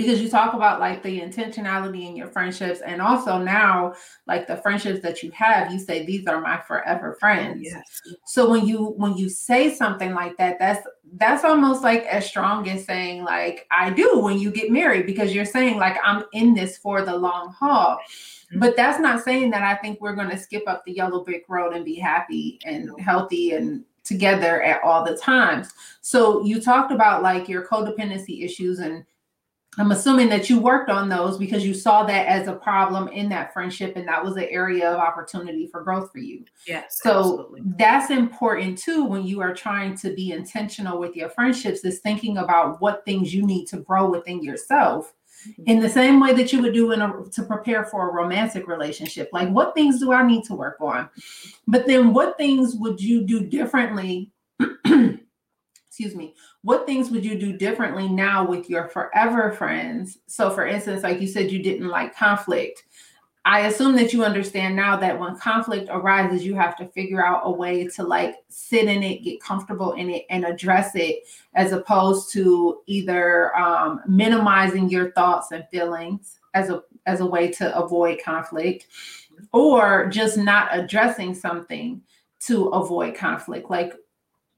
Because you talk about like the intentionality in your friendships and also now like the friendships that you have you say these are my forever friends yes. so when you when you say something like that that's that's almost like as strong as saying like i do when you get married because you're saying like i'm in this for the long haul mm-hmm. but that's not saying that i think we're going to skip up the yellow brick road and be happy and healthy and together at all the times so you talked about like your codependency issues and I'm assuming that you worked on those because you saw that as a problem in that friendship and that was an area of opportunity for growth for you. Yes. So absolutely. that's important too when you are trying to be intentional with your friendships is thinking about what things you need to grow within yourself mm-hmm. in the same way that you would do in a, to prepare for a romantic relationship. Like what things do I need to work on? But then what things would you do differently (clears throat) excuse me, what things would you do differently now with your forever friends? So, for instance, like you said, you didn't like conflict. I assume that you understand now that when conflict arises, you have to figure out a way to like sit in it, get comfortable in it, and address it, as opposed to either um, minimizing your thoughts and feelings as a as a way to avoid conflict, or just not addressing something to avoid conflict. Like,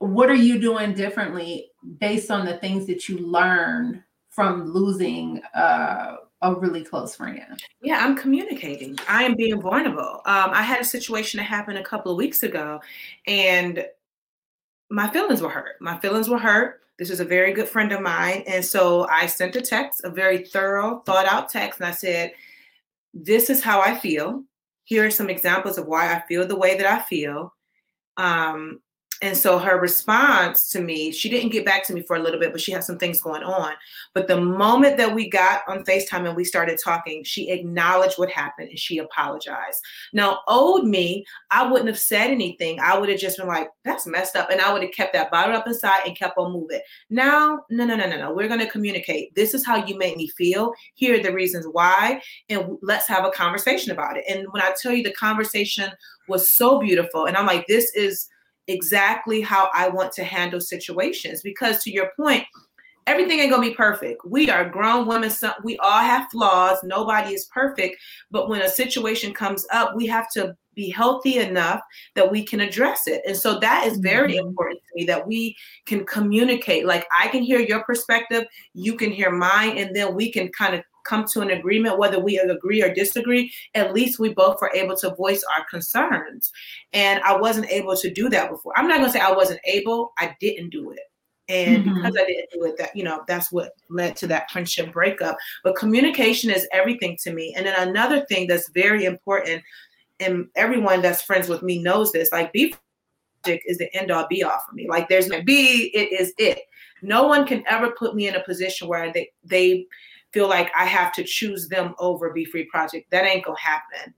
what are you doing differently based on the things that you learned from losing uh, a really close friend? Yeah, I'm communicating. I am being vulnerable. Um, I had a situation that happened a couple of weeks ago, and my feelings were hurt. My feelings were hurt. This is a very good friend of mine. And so I sent a text, a very thorough, thought out text, and I said, This is how I feel. Here are some examples of why I feel the way that I feel. Um, and so her response to me, she didn't get back to me for a little bit, but she had some things going on. But the moment that we got on FaceTime and we started talking, she acknowledged what happened and she apologized. Now, old me, I wouldn't have said anything. I would have just been like, that's messed up. And I would have kept that bottled up inside and kept on moving. Now, no, no, no, no, no. We're going to communicate. This is how you make me feel. Here are the reasons why. And let's have a conversation about it. And when I tell you the conversation was so beautiful, and I'm like, this is exactly how I want to handle situations. Because to your point, everything ain't gonna be perfect. We are grown women, we all have flaws, nobody is perfect. But when a situation comes up, we have to be healthy enough that we can address it. And so that is very mm-hmm. important to me that we can communicate. Like I can hear your perspective, you can hear mine, and then we can kind of come to an agreement, whether we agree or disagree, at least we both were able to voice our concerns. And I wasn't able to do that before. I'm not going to say I wasn't able, I didn't do it. And mm-hmm. because I didn't do it, that, you know, that's what led to that friendship breakup. But communication is everything to me. And then another thing that's very important, and everyone that's friends with me knows this, like be is the end all be all for me. Like there's no be, it is it. No one can ever put me in a position where they they feel like I have to choose them over Be Free Project. That ain't gonna happen.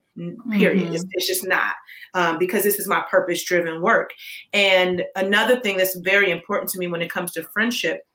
Period. Mm-hmm. It's, it's, just not um, because this is my purpose driven work. And another thing that's very important to me when it comes to friendship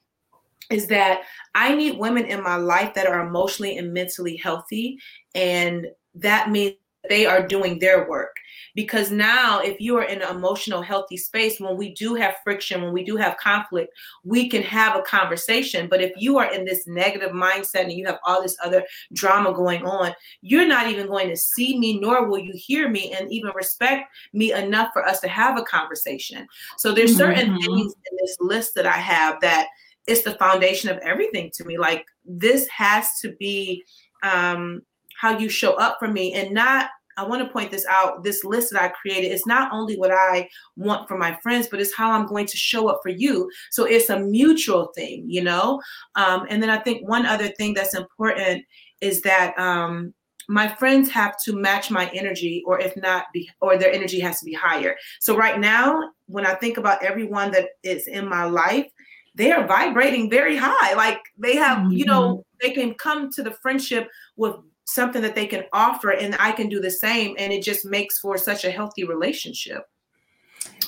is that I need women in my life that are emotionally and mentally healthy. And that means they are doing their work. Because now if you are in an emotional healthy space when we do have friction when we do have conflict we can have a conversation. But if you are in this negative mindset and you have all this other drama going on you're not even going to see me nor will you hear me and even respect me enough for us to have a conversation. So there's certain mm-hmm. things in this list that i have that it's the foundation of everything to me. Like this has to be um how you show up for me and not I want to point this out. This list that I created is not only what I want for my friends, but it's how I'm going to show up for you. So it's a mutual thing, you know? Um, and then I think one other thing that's important is that um, my friends have to match my energy, or if not, be, or their energy has to be higher. So right now, when I think about everyone that is in my life, they are vibrating very high. Like they have, mm-hmm. you know, mm-hmm. they can come to the friendship with something that they can offer and I can do the same and it just makes for such a healthy relationship.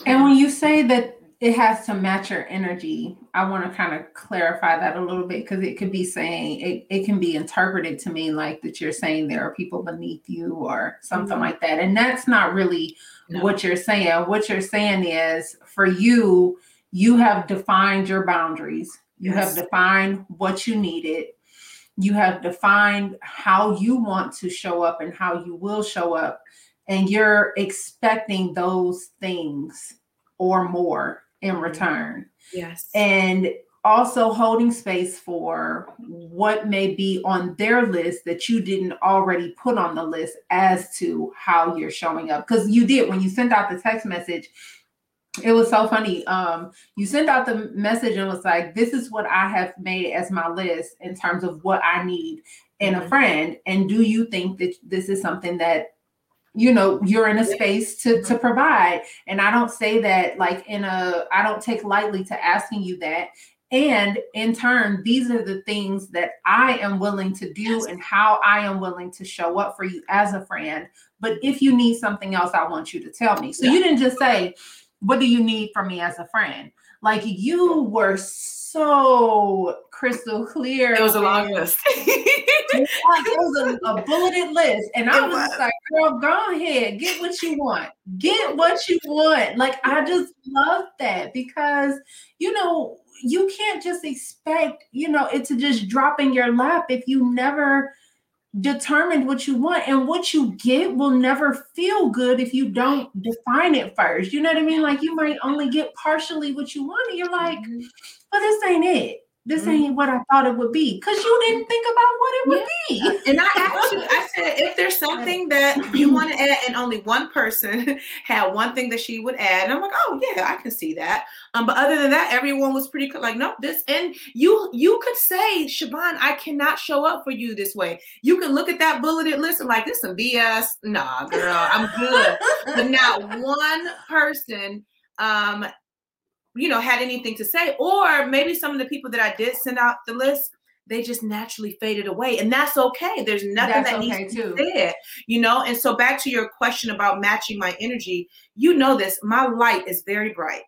And when you say that it has to match your energy, I want to kind of clarify that a little bit because it could be saying it, it can be interpreted to mean like that you're saying there are people beneath you or something mm-hmm. like that. And that's not really no. what you're saying. What you're saying is for you, you have defined your boundaries. You yes. have defined what you needed you have defined how you want to show up and how you will show up and you're expecting those things or more in mm-hmm. return. Yes. And also holding space for what may be on their list that you didn't already put on the list as to how you're showing up. Because you did when you sent out the text message it was so funny um you sent out the message and was like this is what i have made as my list in terms of what i need in a mm-hmm. friend and do you think that this is something that you know you're in a space to to mm-hmm. provide and i don't say that like in a i don't take lightly to asking you that and in turn, these are the things that I am willing to do yes. and how I am willing to show up for you as a friend. But if you need something else, I want you to tell me. So yeah. you didn't just say, What do you need from me as a friend? Like you were so crystal clear. It was a long list. (laughs) it was a, a, bulleted list. And I was, was like, girl, go ahead, get what you want. Get what you want. Like I just love that because you know you can't just expect, you know, it to just drop in your lap if you never determined what you want and what you get will never feel good if you don't define it first. You know what i mean? Like you might only get partially what you want and you're like mm-hmm. this ain't it this mm-hmm. ain't what I thought it would be because you didn't think about what it would yeah. be. And I asked you, I said, (laughs) if there's something that you (clears throat) want to add, and only one person (laughs) had one thing that she would add, and I'm like, oh yeah, I can see that. Um, but other than that, everyone was pretty like, nope, this. And you you could say, Siobhan, I cannot show up for you this way. You can look at that bulleted list and like, this some BS. Nah, girl, I'm good. but not (laughs) one person um you know, had anything to say. Or maybe some of the people that I did send out the list, they just naturally faded away. And that's okay. There's nothing that's that okay needs to be said, you know? And so back to your question about matching my energy, you know this, my light is very bright.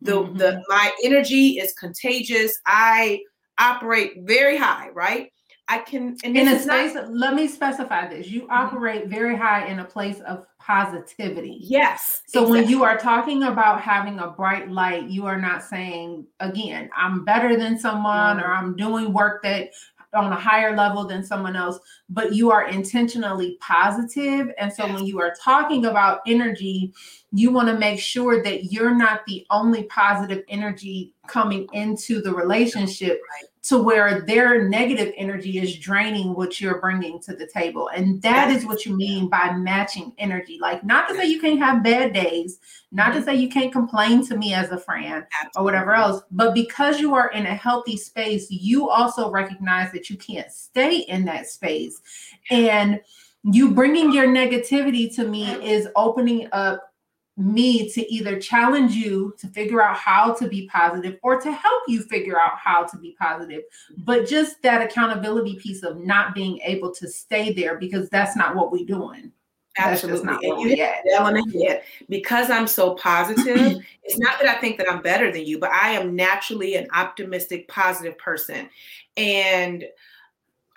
The mm-hmm. the my energy is contagious. I operate very high, right? I can in a space. Not, let me specify this: you mm-hmm. operate very high in a place of positivity. Yes. So exactly. when you are talking about having a bright light, you are not saying again, "I'm better than someone" mm-hmm. or "I'm doing work that on a higher level than someone else," but you are intentionally positive. And so yes. when you are talking about energy, you want to make sure that you're not the only positive energy coming into the relationship. To where their negative energy is draining what you're bringing to the table. And that is what you mean by matching energy. Like, not to say you can't have bad days, not to mm-hmm. say you can't complain to me as a friend or whatever else, but because you are in a healthy space, you also recognize that you can't stay in that space. And you bringing your negativity to me is opening up me to either challenge you to figure out how to be positive or to help you figure out how to be positive. But just that accountability piece of not being able to stay there because that's not what we're doing. Absolutely. Not what we at. Because I'm so positive, (clears throat) it's not that I think that I'm better than you, but I am naturally an optimistic, positive person. And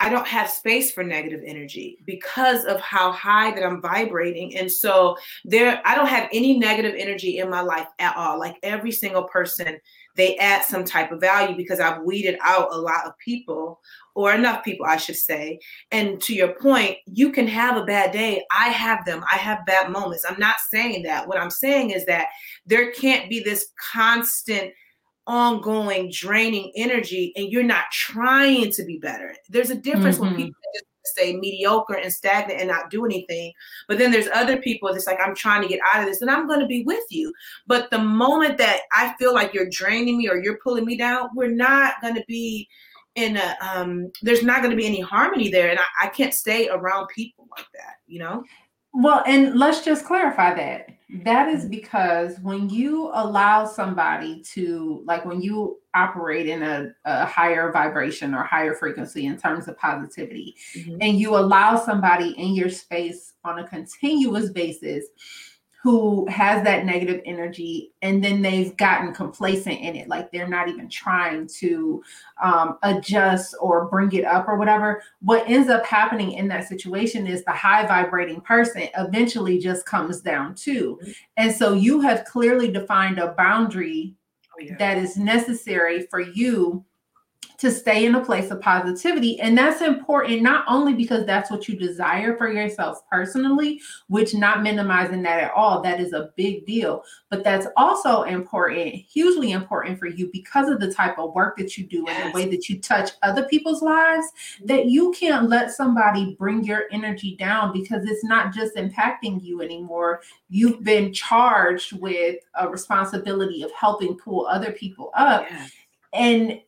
I don't have space for negative energy because of how high that I'm vibrating. And so there I don't have any negative energy in my life at all. Like every single person, they add some type of value because I've weeded out a lot of people or enough people, I should say. And to your point, you can have a bad day. I have them. I have bad moments. I'm not saying that. What I'm saying is that there can't be this constant ongoing draining energy and you're not trying to be better. There's a difference mm-hmm. when people just say mediocre and stagnant and not do anything. But then there's other people that's like, I'm trying to get out of this and I'm going to be with you. But the moment that I feel like you're draining me or you're pulling me down, we're not going to be in a, um, there's not going to be any harmony there. And I, I can't stay around people like that, you know? Well, and let's just clarify that. That is because when you allow somebody to, like, when you operate in a, a higher vibration or higher frequency in terms of positivity, mm-hmm. and you allow somebody in your space on a continuous basis, who has that negative energy and then they've gotten complacent in it like they're not even trying to um, adjust or bring it up or whatever what ends up happening in that situation is the high vibrating person eventually just comes down too and so you have clearly defined a boundary oh, yeah. that is necessary for you to stay in a place of positivity. And that's important not only because that's what you desire for yourself personally, which not minimizing that at all, that is a big deal, but that's also important, hugely important for you because of the type of work that you do yes. and the way that you touch other people's lives, that you can't let somebody bring your energy down because it's not just impacting you anymore. You've been charged with a responsibility of helping pull other people up. Yes. And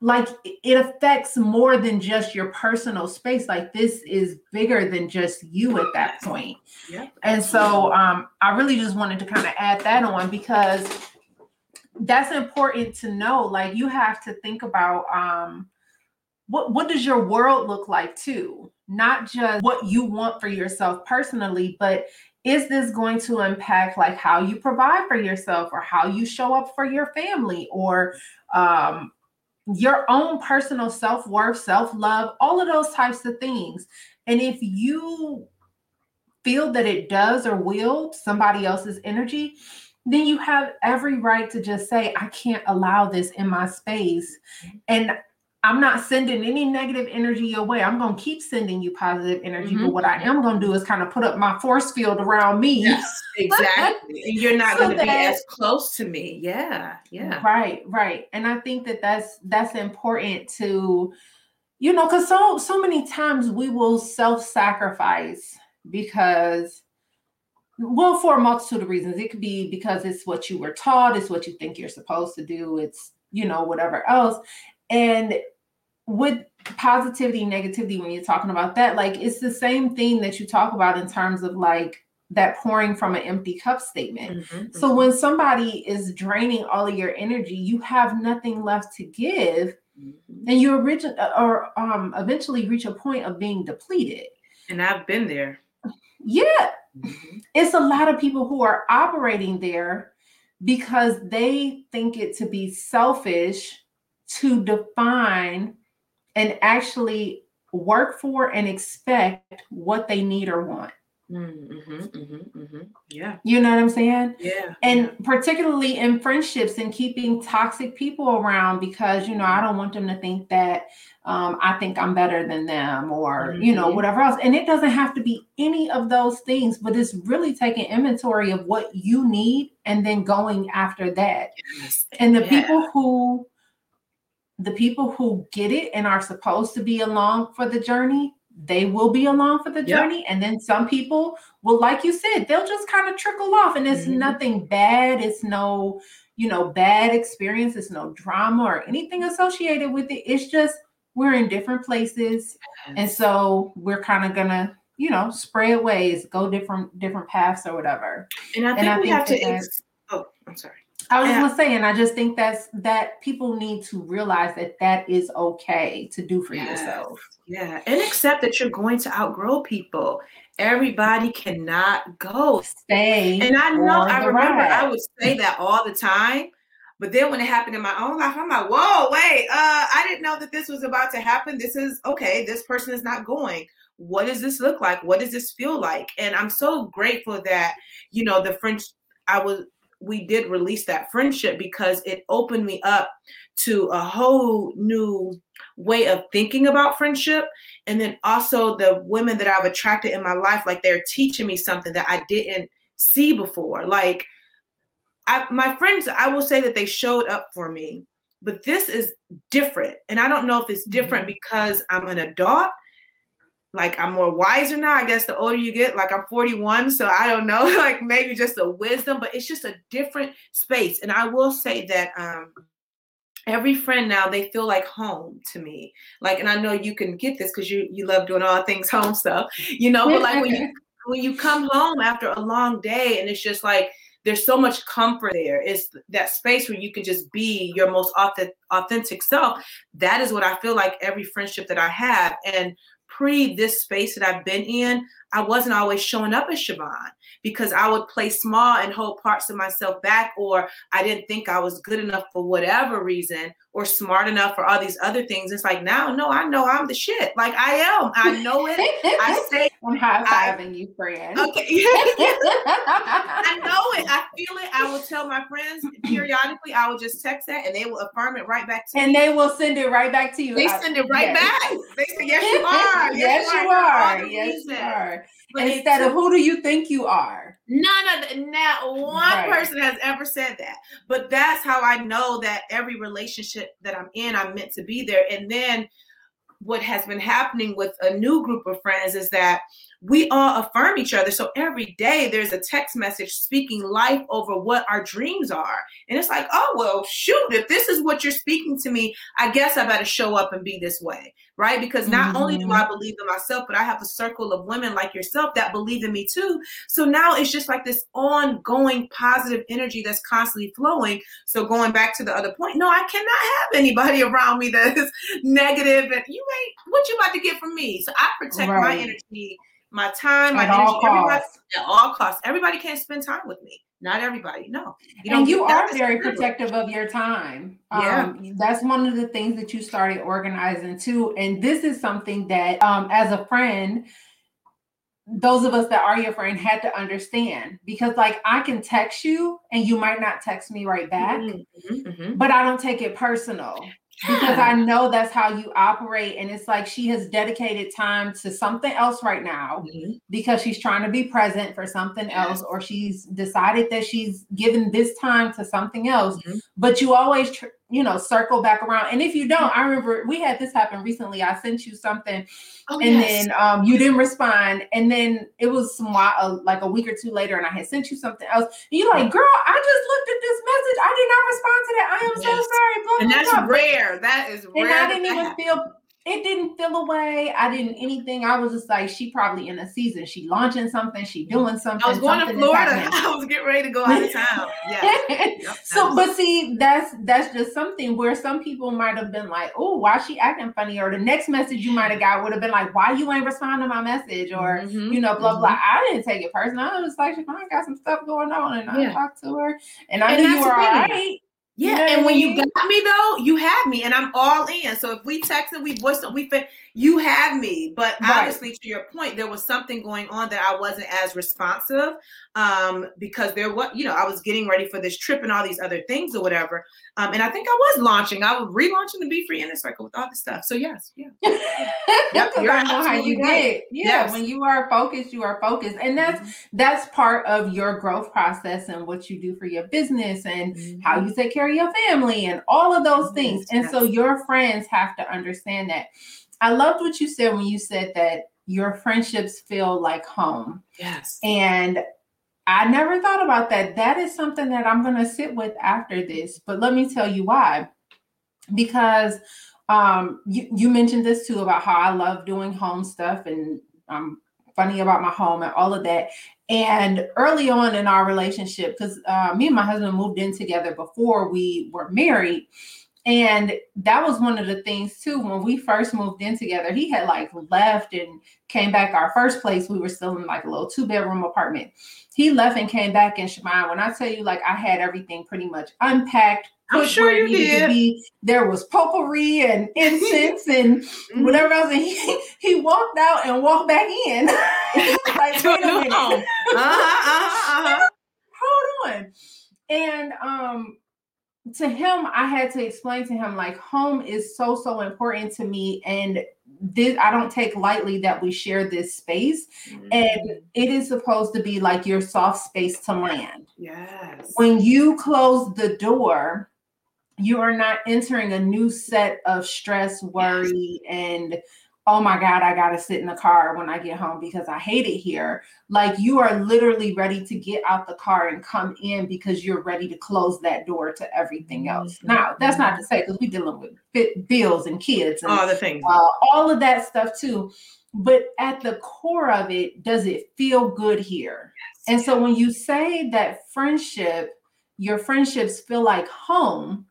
like it affects more than just your personal space. Like this is bigger than just you at that point. Yeah. and so um, i really just wanted to kind of add that on because that's important to know. Like you have to think about um, what what does your world look like too? Not just what you want for yourself personally but is this going to impact like how you provide for yourself or how you show up for your family or um, your own personal self worth, self love, all of those types of things. And if you feel that it does or will somebody else's energy, then you have every right to just say, I can't allow this in my space. And I'm not sending any negative energy your way. I'm going to keep sending you positive energy. Mm-hmm. But what I am going to do is kind of put up my force field around me. Yes, (laughs) exactly. and you're not so going to be as close to me. Yeah. Yeah. Right. Right. And I think that that's, that's important to, you know, because so, so many times we will self sacrifice because well for a multitude of reasons it could be because it's what you were taught it's what you think you're supposed to do it's you know whatever else and with positivity negativity, when you're talking about that, like it's the same thing that you talk about in terms of like that pouring from an empty cup statement. Mm-hmm, so mm-hmm. when somebody is draining all of your energy, you have nothing left to give. Mm-hmm. And you origin or um eventually reach a point of being depleted. And I've been there. Yeah. Mm-hmm. It's a lot of people who are operating there because they think it to be selfish to define and actually work for and expect what they need or want. Mm-hmm, mm-hmm, mm-hmm. Yeah. You know what I'm saying? Yeah. And yeah. particularly in friendships and keeping toxic people around because, you know, I don't want them to think that um, I think I'm better than them or, you know, mm-hmm. whatever else. And it doesn't have to be any of those things, but it's really taking inventory of what you need and then going after that. Yes. And the yeah. people who the people who get it and are supposed to be along for the journey, they will be along for the journey. Yep. And then some people will, like you said, they'll just kind of trickle off. And it's mm-hmm. nothing bad. It's no, you know, bad experience. It's no drama or anything associated with it. It's just we're in different places. Yes. And so we're kind of gonna, you know, spread ways, go different different paths or whatever. And I think, and I we think have to ex- oh, I'm sorry. I was yeah. just and I just think that's that people need to realize that that is okay to do for yes. yourself. Yeah, and accept that you're going to outgrow people. Everybody cannot go. Stay. And I know I remember ride. I would say that all the time. But then when it happened in my own life, I'm like, whoa, wait, uh, I didn't know that this was about to happen. This is okay, this person is not going. What does this look like? What does this feel like? And I'm so grateful that, you know, the French I was we did release that friendship because it opened me up to a whole new way of thinking about friendship. And then also the women that I've attracted in my life like they're teaching me something that I didn't see before. Like I, my friends I will say that they showed up for me but this is different. And I don't know if it's different mm-hmm. because I'm an adult like I'm more wiser now. I guess the older you get, like I'm 41, so I don't know, (laughs) like maybe just a wisdom, but it's just a different space. And I will say that um every friend now they feel like home to me. Like, and I know you can get this because you you love doing all things home stuff, you know, but like when you (laughs) when you come home after a long day and it's just like there's so much comfort there. It's that space where you can just be your most authentic self. That is what I feel like every friendship that I have. And this space that I've been in, I wasn't always showing up as Siobhan because I would play small and hold parts of myself back, or I didn't think I was good enough for whatever reason, or smart enough for all these other things. It's like now, no, I know I'm the shit. Like I am. I know it. I (laughs) say high fiving you, friend. Okay. (laughs) I know it. I feel it. I will tell my friends periodically. I will just text that, and they will affirm it right back to and me. And they will send it right back to you. They send it right yes. back. They say, "Yes, you (laughs) are. Yes, yes you are. Yes, you are." But Instead of who do you think you are? None of the, not one right. person has ever said that. But that's how I know that every relationship that I'm in, I'm meant to be there. And then what has been happening with a new group of friends is that we all affirm each other. So every day there's a text message speaking life over what our dreams are. And it's like, oh, well, shoot, if this is what you're speaking to me, I guess I better show up and be this way, right? Because not mm-hmm. only do mm-hmm. I believe in myself, but I have a circle of women like yourself that believe in me too. So now it's just like this ongoing positive energy that's constantly flowing. So going back to the other point, no, I cannot have anybody (laughs) around me that is negative and you ain't, what you about to get from me? So I protect right. my energy my time, my at energy, all costs. at all costs. Everybody can't spend time with me. Not everybody, no. You and you are very protective of your time. Yeah. Um, that's one of the things that you started organizing too. And this is something that, um, as a friend, those of us that are your friend had to understand because like I can text you and you might not text me right back, mm-hmm, mm-hmm. but I don't take it personal because (laughs) I know that's how you operate. And it's like she has dedicated time to something else right now mm-hmm. because she's trying to be present for something yes. else, or she's decided that she's given this time to something else. Mm-hmm. But you always tr- you know, circle back around. And if you don't, I remember we had this happen recently. I sent you something oh, and yes. then um, you didn't respond. And then it was some uh, like a week or two later, and I had sent you something else. And you're like, girl, I just looked at this message. I did not respond to that. I am yes. so sorry. Blah, and that's blah. rare. That is rare. And I didn't even feel it didn't feel away. I didn't anything. I was just like, she probably in a season. She launching something. She doing something. I was going to Florida. (laughs) I was getting ready to go out of town. (laughs) Yeah. yep, so, but see, that's that's just something where some people might have been like, oh, why she acting funny? Or the next message you might have got would have been like, why you ain't responding to my message? Or mm-hmm, you know, blah mm-hmm. blah. I didn't take it personal. I was like, she got some stuff going on, and I talked to her, and I and knew you were all right. Yeah, you know and when you got me though, you had me, and I'm all in. So if we texted, we voiced, we fit, you had me. But right. obviously, to your point, there was something going on that I wasn't as responsive um, because there was, you know, I was getting ready for this trip and all these other things or whatever. Um, and I think I was launching, I was relaunching the Be Free Inner Circle with all this stuff. So yes, yeah. (laughs) yep, you're I know how you did. Yeah, yes. when you are focused, you are focused, and that's mm-hmm. that's part of your growth process and what you do for your business and mm-hmm. how you take care of your family and all of those things. And yes. so your friends have to understand that. I loved what you said when you said that your friendships feel like home. Yes. And I never thought about that. That is something that I'm going to sit with after this. But let me tell you why. Because um, you, you mentioned this too about how I love doing home stuff and I'm funny about my home and all of that. And early on in our relationship, because uh, me and my husband moved in together before we were married, and that was one of the things too. When we first moved in together, he had like left and came back. Our first place, we were still in like a little two bedroom apartment. He left and came back in Shemai. When I tell you, like I had everything pretty much unpacked. I'm sure you did. There was potpourri and (laughs) incense and mm-hmm. whatever else. And he, (laughs) he walked out and walked back in. (laughs) like, wait a minute. Uh-huh, uh-huh, uh-huh. Hold on. And um, to him, I had to explain to him like home is so so important to me, and this I don't take lightly that we share this space, mm-hmm. and it is supposed to be like your soft space to land. Yes. When you close the door, you are not entering a new set of stress, worry, and oh my God, I got to sit in the car when I get home because I hate it here. Like you are literally ready to get out the car and come in because you're ready to close that door to everything else. Mm-hmm. Now, that's not to say because we're dealing with bills and kids and all the things, uh, all of that stuff too. But at the core of it, does it feel good here? Yes. And so when you say that friendship, your friendships feel like home,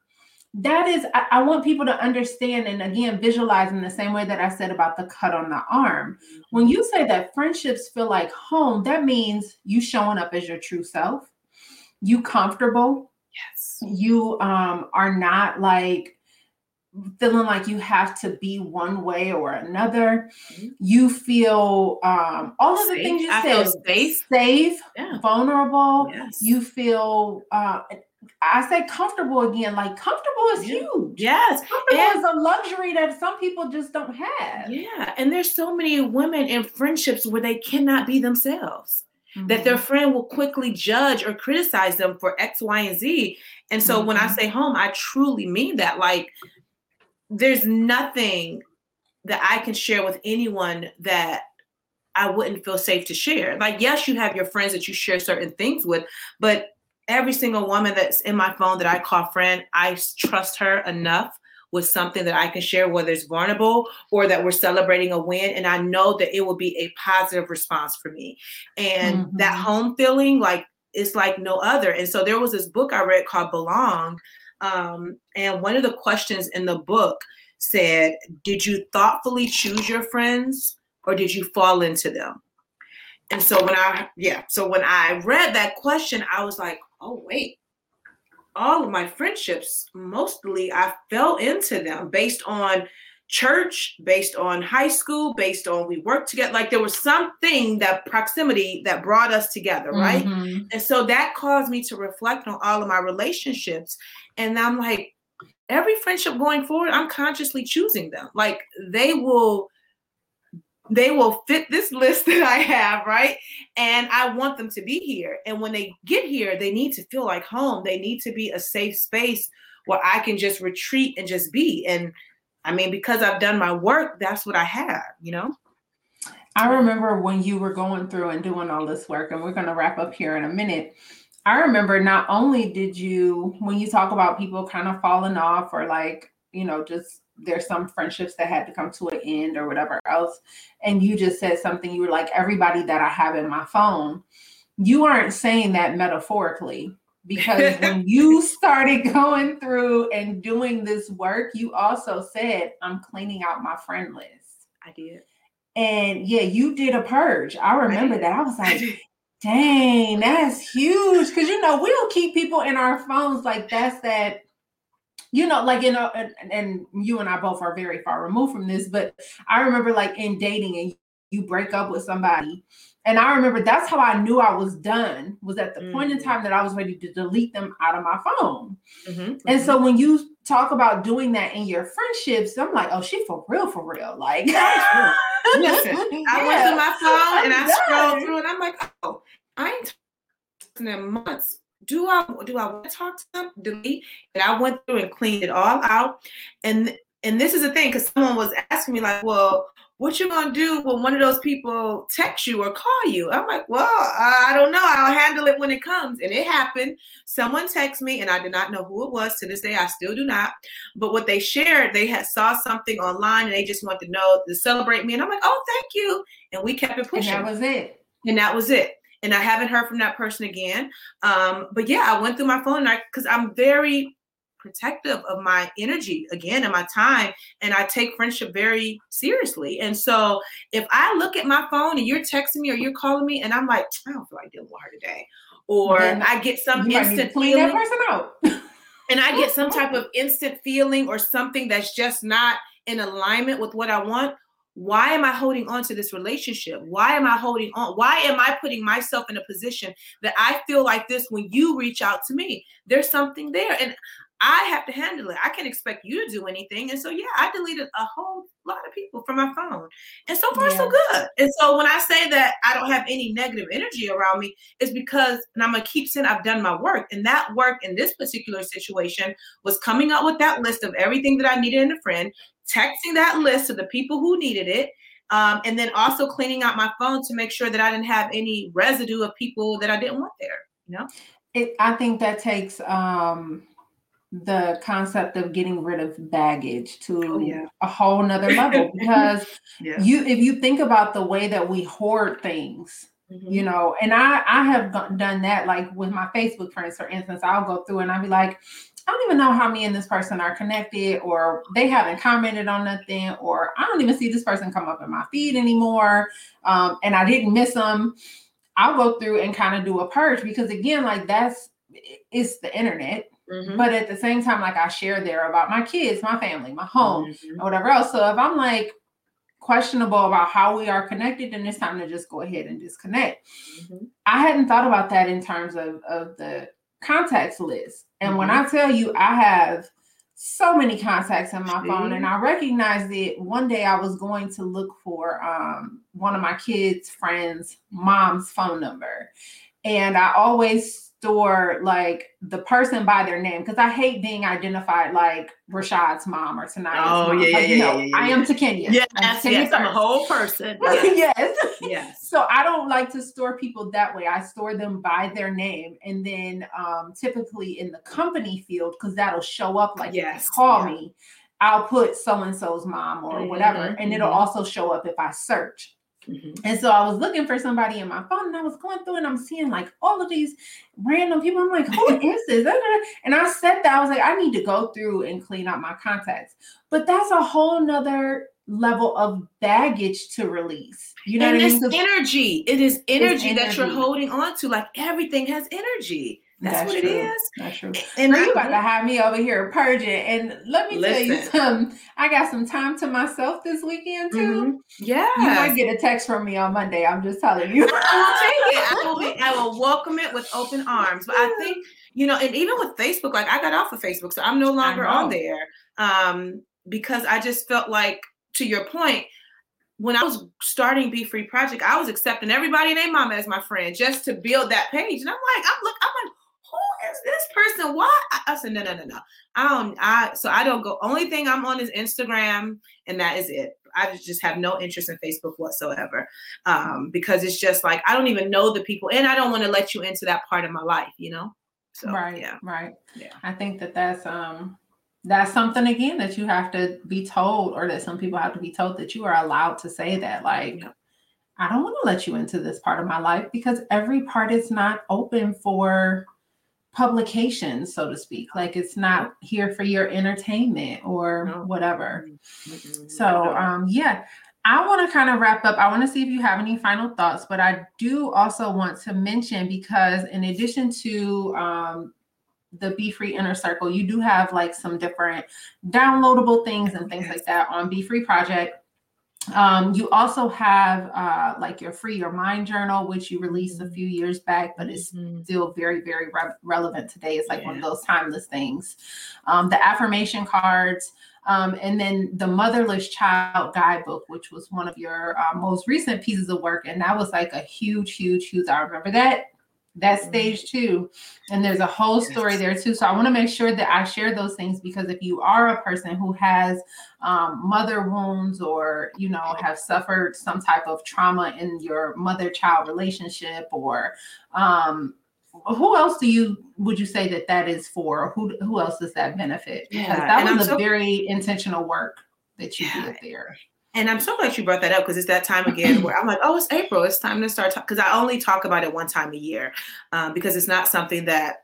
that is I, I, want people to understand and again visualize in the same way that i said about the cut on the arm when you say that friendships feel like home that means you showing up as your true self you comfortable yes you um are not like feeling like you have to be one way or another. Mm-hmm. You feel um, all of the things you I said safe, safe yeah. vulnerable. Yes. You feel uh, I say comfortable again. Like comfortable is huge. Yes. Comfortable and, is a luxury that some people just don't have. Yeah. And there's so many women in friendships where they cannot be themselves. Mm-hmm. That their mm-hmm. friend will quickly judge or criticize them for X, Y, and Z. And so mm-hmm. when I mm-hmm. say home, I truly mean that. Like, there's nothing that I can share with anyone that I wouldn't feel safe to share. Like, yes, you have your friends that you share certain things with, but every single woman that's in my phone that I call friend, I trust her enough with something that I can share, whether it's vulnerable or that we're celebrating a win. And I know that it will be a positive response for me. And mm-hmm. that home feeling, like, it's like no other. And so there was this book I read called Belong. Um, and one of the questions in the book said, Did you thoughtfully choose your friends or did you fall into them? And so when I, yeah, so when I read that question, I was like, oh, wait, all of my friendships, mostly I fell into them based on church, based on high school, based on we worked together. Like there was something that proximity that brought us together, right? Mm-hmm. And so that caused me to reflect on all of my relationships. And I'm like, every friendship going forward, I'm consciously choosing them. Like they will they will fit this list (laughs) that I have, right? And I want them to be here. And when they get here, they need to feel like home. They need to be a safe space where I can just retreat and just be. And I mean, because I've done my work, that's what I have, you know? I remember when you were going through and doing all this work, and we're going to wrap up here in a minute. I remember not only did you, when you talk about people kind of falling off or like, you know, just there's some friendships that had to come to an end or whatever else. And you just said something, you were like, everybody that I have in my phone. You aren't saying that metaphorically because (laughs) when you started going through and doing this work, you also said, I'm cleaning out my friend list. I did. And yeah, you did a purge. I remember I that. I was like, (laughs) dang, that's huge. Cause you know, we'll keep people in our phones like that's that you know, like you know, and, and you and I both are very far removed from this, but I remember like in dating and you break up with somebody. And I remember that's how I knew I was done was at the mm-hmm. point in mm-hmm. time that I was ready to delete them out of my phone. Mm-hmm. And mm-hmm. so when you talk about doing that in your friendships, I'm like, oh, she for real, for real. Like, listen, (laughs) I went to my phone and I scrolled through and I'm like, oh, I ain't in months do I do I want to talk to them? Delete. And I went through and cleaned it all out. And and this is the thing, because someone was asking me, like, well, what you gonna do when one of those people text you or call you? I'm like, well, I don't know. I'll handle it when it comes. And it happened. Someone texted me, and I did not know who it was. To this day, I still do not. But what they shared, they had saw something online, and they just wanted to know to celebrate me. And I'm like, oh, thank you. And we kept it pushing. And that was it. And that was it and I haven't heard from that person again. Um, but yeah, I went through my phone because I'm very protective of my energy again and my time and i take friendship very seriously and so if i look at my phone and you're texting me or you're calling me and i'm like i don't feel like dealing with her today or i get some instant feeling that person out. (laughs) and i get some type (laughs) of instant feeling or something that's just not in alignment with what i want why am I holding on to this relationship? Why am I holding on? Why am I putting myself in a position that I feel like this when you reach out to me? There's something there. And I have to handle it. I can't expect you to do anything. And so, yeah, I deleted a whole lot of people from my phone. And so far, yeah. so good. And so, when I say that I don't have any negative energy around me, it's because, and I'm going to keep saying I've done my work. And that work in this particular situation was coming up with that list of everything that I needed in a friend, texting that list to the people who needed it. Um, and then also cleaning out my phone to make sure that I didn't have any residue of people that I didn't want there. You know, it, I think that takes um, the concept of getting rid of baggage to oh, yeah. a whole nother level (laughs) because yeah. you if you think about the way that we hoard things mm-hmm. you know and i i have done that like with my facebook friends for instance i'll go through and i'll be like I don't even know how me and this person are connected, or they haven't commented on nothing, or I don't even see this person come up in my feed anymore. Um, and I didn't miss them. I'll go through and kind of do a purge because, again, like that's it's the internet Mm-hmm. But at the same time, like I share there about my kids, my family, my home, mm-hmm. or whatever else. So if I'm like questionable about how we are connected, then it's time to just go ahead and disconnect. Mm-hmm. I hadn't thought about that in terms of, of the contacts list. And when mm-hmm. I tell you I have so many contacts in my phone and I recognized it one day I was going to look for um, one of my kids' friends' mom's phone number. And I always store like the person by their name because I hate being identified like Rashad's mom or Tanaya's oh, mom. Yeah, like, yeah, no, yeah, yeah, I am Takenya. Yes, I'm, yes, I'm a whole person. (laughs) yes. yes. So I don't like to store people that way. I store them by their name and then um, typically in the company field because that'll show up like yes. call yeah. me. I'll put so and so's mom or mm-hmm, whatever, and mm-hmm. it'll also show up if I search. Mm-hmm. And so I was looking for somebody in my phone and I was going through and I'm seeing like all of these random people. I'm like, who (laughs) is this? And I said that I was like, I need to go through and clean up my contacts. But that's a whole nother level of baggage to release. You know and what I mean? energy. It is energy, energy that you're holding on to. Like everything has energy. That's, That's what true. it is. That's true. And you about to have me over here purging. And let me Listen. tell you some. I got some time to myself this weekend too. Mm-hmm. Yeah. You might get a text from me on Monday. I'm just telling you. I will take it. I will, be, I will welcome it with open arms. But I think, you know, and even with Facebook, like I got off of Facebook, so I'm no longer on there. Um, because I just felt like, to your point, when I was starting Be Free Project, I was accepting everybody and their mama as my friend just to build that page. And I'm like, I'm look, I'm like, this person? Why? I, said, no, no, no, no. I don't, I, so I don't go, only thing I'm on is Instagram and that is it. I just have no interest in Facebook whatsoever um, because it's just like, I don't even know the people and I don't want to let you into that part of my life, you know? So, right. Yeah. Right. Yeah. I think that that's, um, that's something again that you have to be told or that some people have to be told that you are allowed to say that like yeah. i don't want to let you into this part of my life because every part is not open for publication, so to speak. Like it's not here for your entertainment or no. whatever. Mm-hmm. So um yeah, I want to kind of wrap up. I want to see if you have any final thoughts, but I do also want to mention because in addition to um the Be Free Inner Circle, you do have like some different downloadable things and things like that on Be Free Project. Um, you also have uh, like your free your mind journal, which you released a mm-hmm. few years back, but it's mm-hmm. still very, very re- relevant today. It's like yeah. one of those timeless things. Um, the affirmation cards, um, and then the motherless child guidebook, which was one of your uh, most recent pieces of work, and that was like a huge, huge, huge. I remember that that's mm-hmm. stage two. And there's a whole story there too. So I want to make sure that I share those things because if you are a person who has um, mother wounds or, you know, have suffered some type of trauma in your mother child relationship or, um, who else do you would you say that that is for? Who who else does that benefit? Because yeah, that was a so, very intentional work that you yeah, did there. And I'm so glad you brought that up because it's that time again where I'm like, oh, it's April. It's time to start because I only talk about it one time a year um, because it's not something that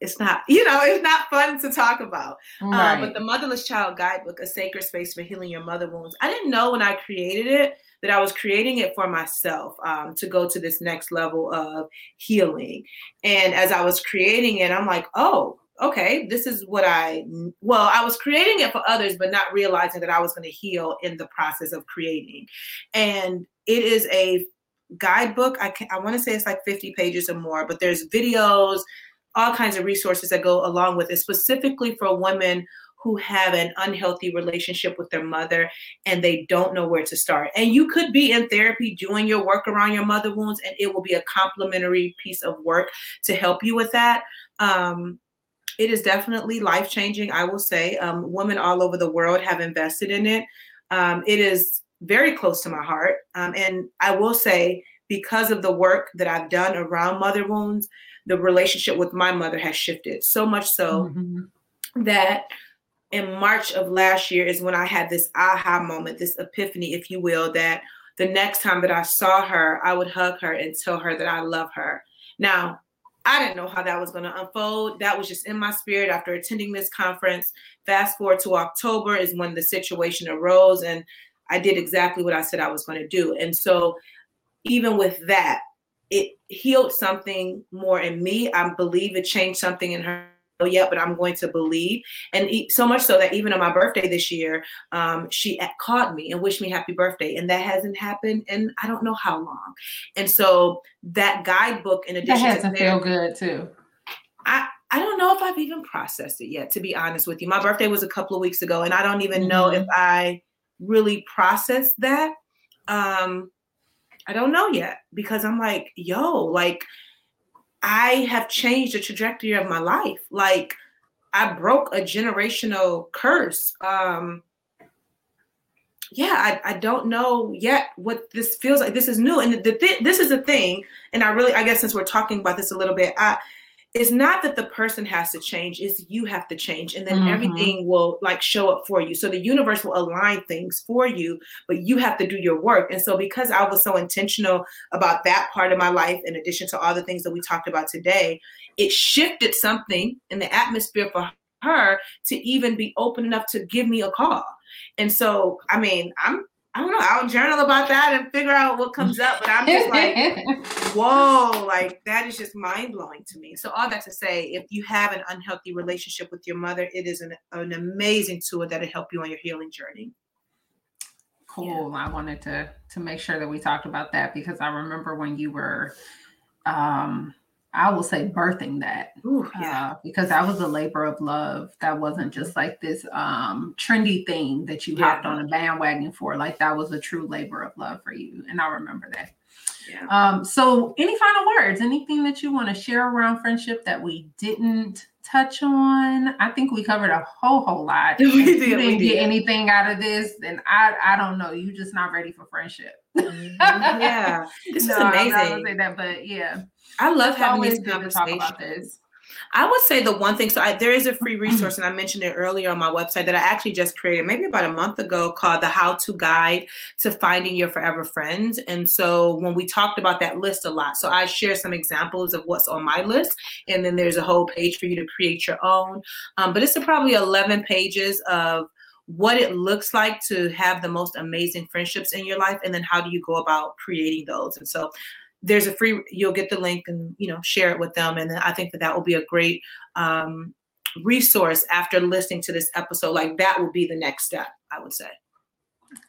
it's not, you know, it's not fun to talk about. Right. Um, but the Motherless Child Guidebook, A Sacred Space for Healing Your Mother Wounds, I didn't know when I created it that I was creating it for myself um, to go to this next level of healing. And as I was creating it, I'm like, oh, okay, this is what I, well, I was creating it for others, but not realizing that I was going to heal in the process of creating. And it is a guidebook. I, I want to say it's like 50 pages or more, but there's videos, all kinds of resources that go along with it, specifically for women who have an unhealthy relationship with their mother and they don't know where to start. And you could be in therapy doing your work around your mother wounds, and it will be a complementary piece of work to help you with that. Um, it is definitely life changing, I will say. Um, women all over the world have invested in it. Um, it is very close to my heart. Um, and I will say, because of the work that I've done around mother wounds, the relationship with my mother has shifted so much so mm-hmm. that in March of last year is when I had this aha moment, this epiphany, if you will, that the next time that I saw her, I would hug her and tell her that I love her. Now, I didn't know how that was going to unfold. That was just in my spirit after attending this conference. Fast forward to October is when the situation arose, and I did exactly what I said I was going to do. And so, even with that, it healed something more in me. I believe it changed something in her yet, but I'm going to believe. And so much so that even on my birthday this year, um, she called me and wished me happy birthday. And that hasn't happened in I don't know how long. And so that guidebook, in addition that has to feel good too. I, I don't know if I've even processed it yet, to be honest with you. My birthday was a couple of weeks ago, and I don't even mm-hmm. know if I really processed that. Um, I don't know yet because I'm like, yo, like I have changed the trajectory of my life. Like I broke a generational curse. Um, yeah, I, I don't know yet what this feels like. This is new, and the, the, this is a thing. And I really, I guess, since we're talking about this a little bit, I it's not that the person has to change it's you have to change and then mm-hmm. everything will like show up for you. So the universe will align things for you but you have to do your work. And so because i was so intentional about that part of my life in addition to all the things that we talked about today it shifted something in the atmosphere for her to even be open enough to give me a call. And so i mean i'm I don't know. I'll journal about that and figure out what comes up. But I'm just like, (laughs) whoa, like that is just mind blowing to me. So all that to say, if you have an unhealthy relationship with your mother, it is an, an amazing tool that'll help you on your healing journey. Cool. Yeah. I wanted to to make sure that we talked about that because I remember when you were um I will say birthing that. Ooh, yeah. Uh, because that was a labor of love. That wasn't just like this um, trendy thing that you yeah. hopped on a bandwagon for. Like that was a true labor of love for you. And I remember that. Yeah. Um, so any final words, anything that you want to share around friendship that we didn't touch on? I think we covered a whole whole lot. (laughs) we did, you didn't get anything out of this, then I I don't know. You just not ready for friendship. Mm-hmm. yeah. (laughs) This no, is amazing. I'm not gonna say that, but yeah. I love having these conversations. I would say the one thing. So I, there is a free resource, and I mentioned it earlier on my website that I actually just created maybe about a month ago called the How to Guide to Finding Your Forever Friends. And so when we talked about that list a lot, so I share some examples of what's on my list, and then there's a whole page for you to create your own. Um, but it's probably 11 pages of what it looks like to have the most amazing friendships in your life, and then how do you go about creating those. And so there's a free you'll get the link and you know share it with them. And i think that that will be a great um, resource after listening to this episode. Like that will be the next step i would say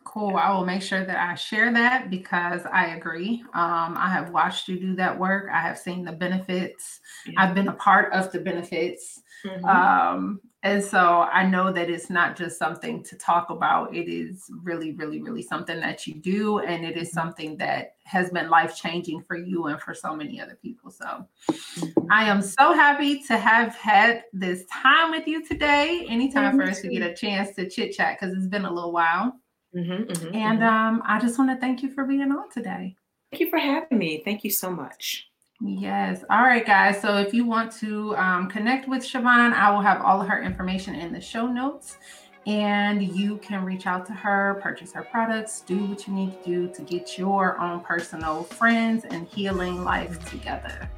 cool i will make sure that i share that because i agree um, i have watched you do that work i have seen the benefits yeah. i've been a part of the benefits mm-hmm. um, and so I know that it's not just something to talk about. It is really, really, really something that you do. And it is mm-hmm. something that has been life changing for you and for so many other people. So mm-hmm. I am so happy to have had this time with you today. Anytime for us to get a chance to chit chat because it's been a little while. Mm-hmm, mm-hmm, and mm-hmm. um, I just want to thank you for being on today. Thank you for having me. Thank you so much. Yes. All right, guys. So if you want to um, connect with Siobhan, I will have all of her information in the show notes. And you can reach out to her, purchase her products, do what you need to do to get your own personal friends and healing life together.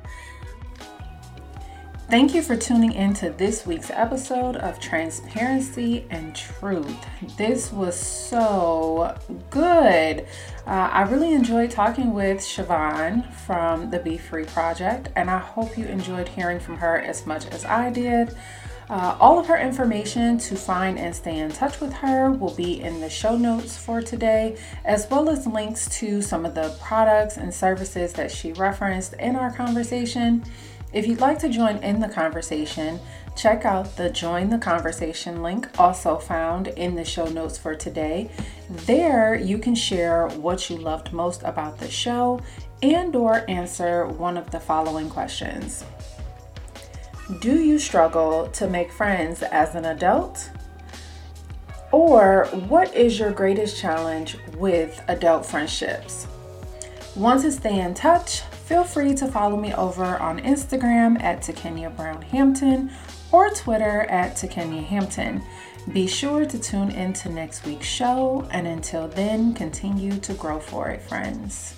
Thank you for tuning in to this week's episode of Transparency and Truth. This was so good. Uh, I really enjoyed talking with Siobhan from the Be Free Project, and I hope you enjoyed hearing from her as much as I did. Uh, all of her information to find and stay in touch with her will be in the show notes for today, as well as links to some of the products and services that she referenced in our conversation. If you'd like to join in the conversation, check out the Join the Conversation link, also found in the show notes for today. There, you can share what you loved most about the show and or answer one of the following questions. Do you struggle to make friends as an adult? Or what is your greatest challenge with adult friendships? Want to stay in touch? Feel free to follow me over on Instagram at Takenya Brown Hampton or Twitter at Takenya Hampton. Be sure to tune in to next week's show, and until then, continue to grow for it, friends.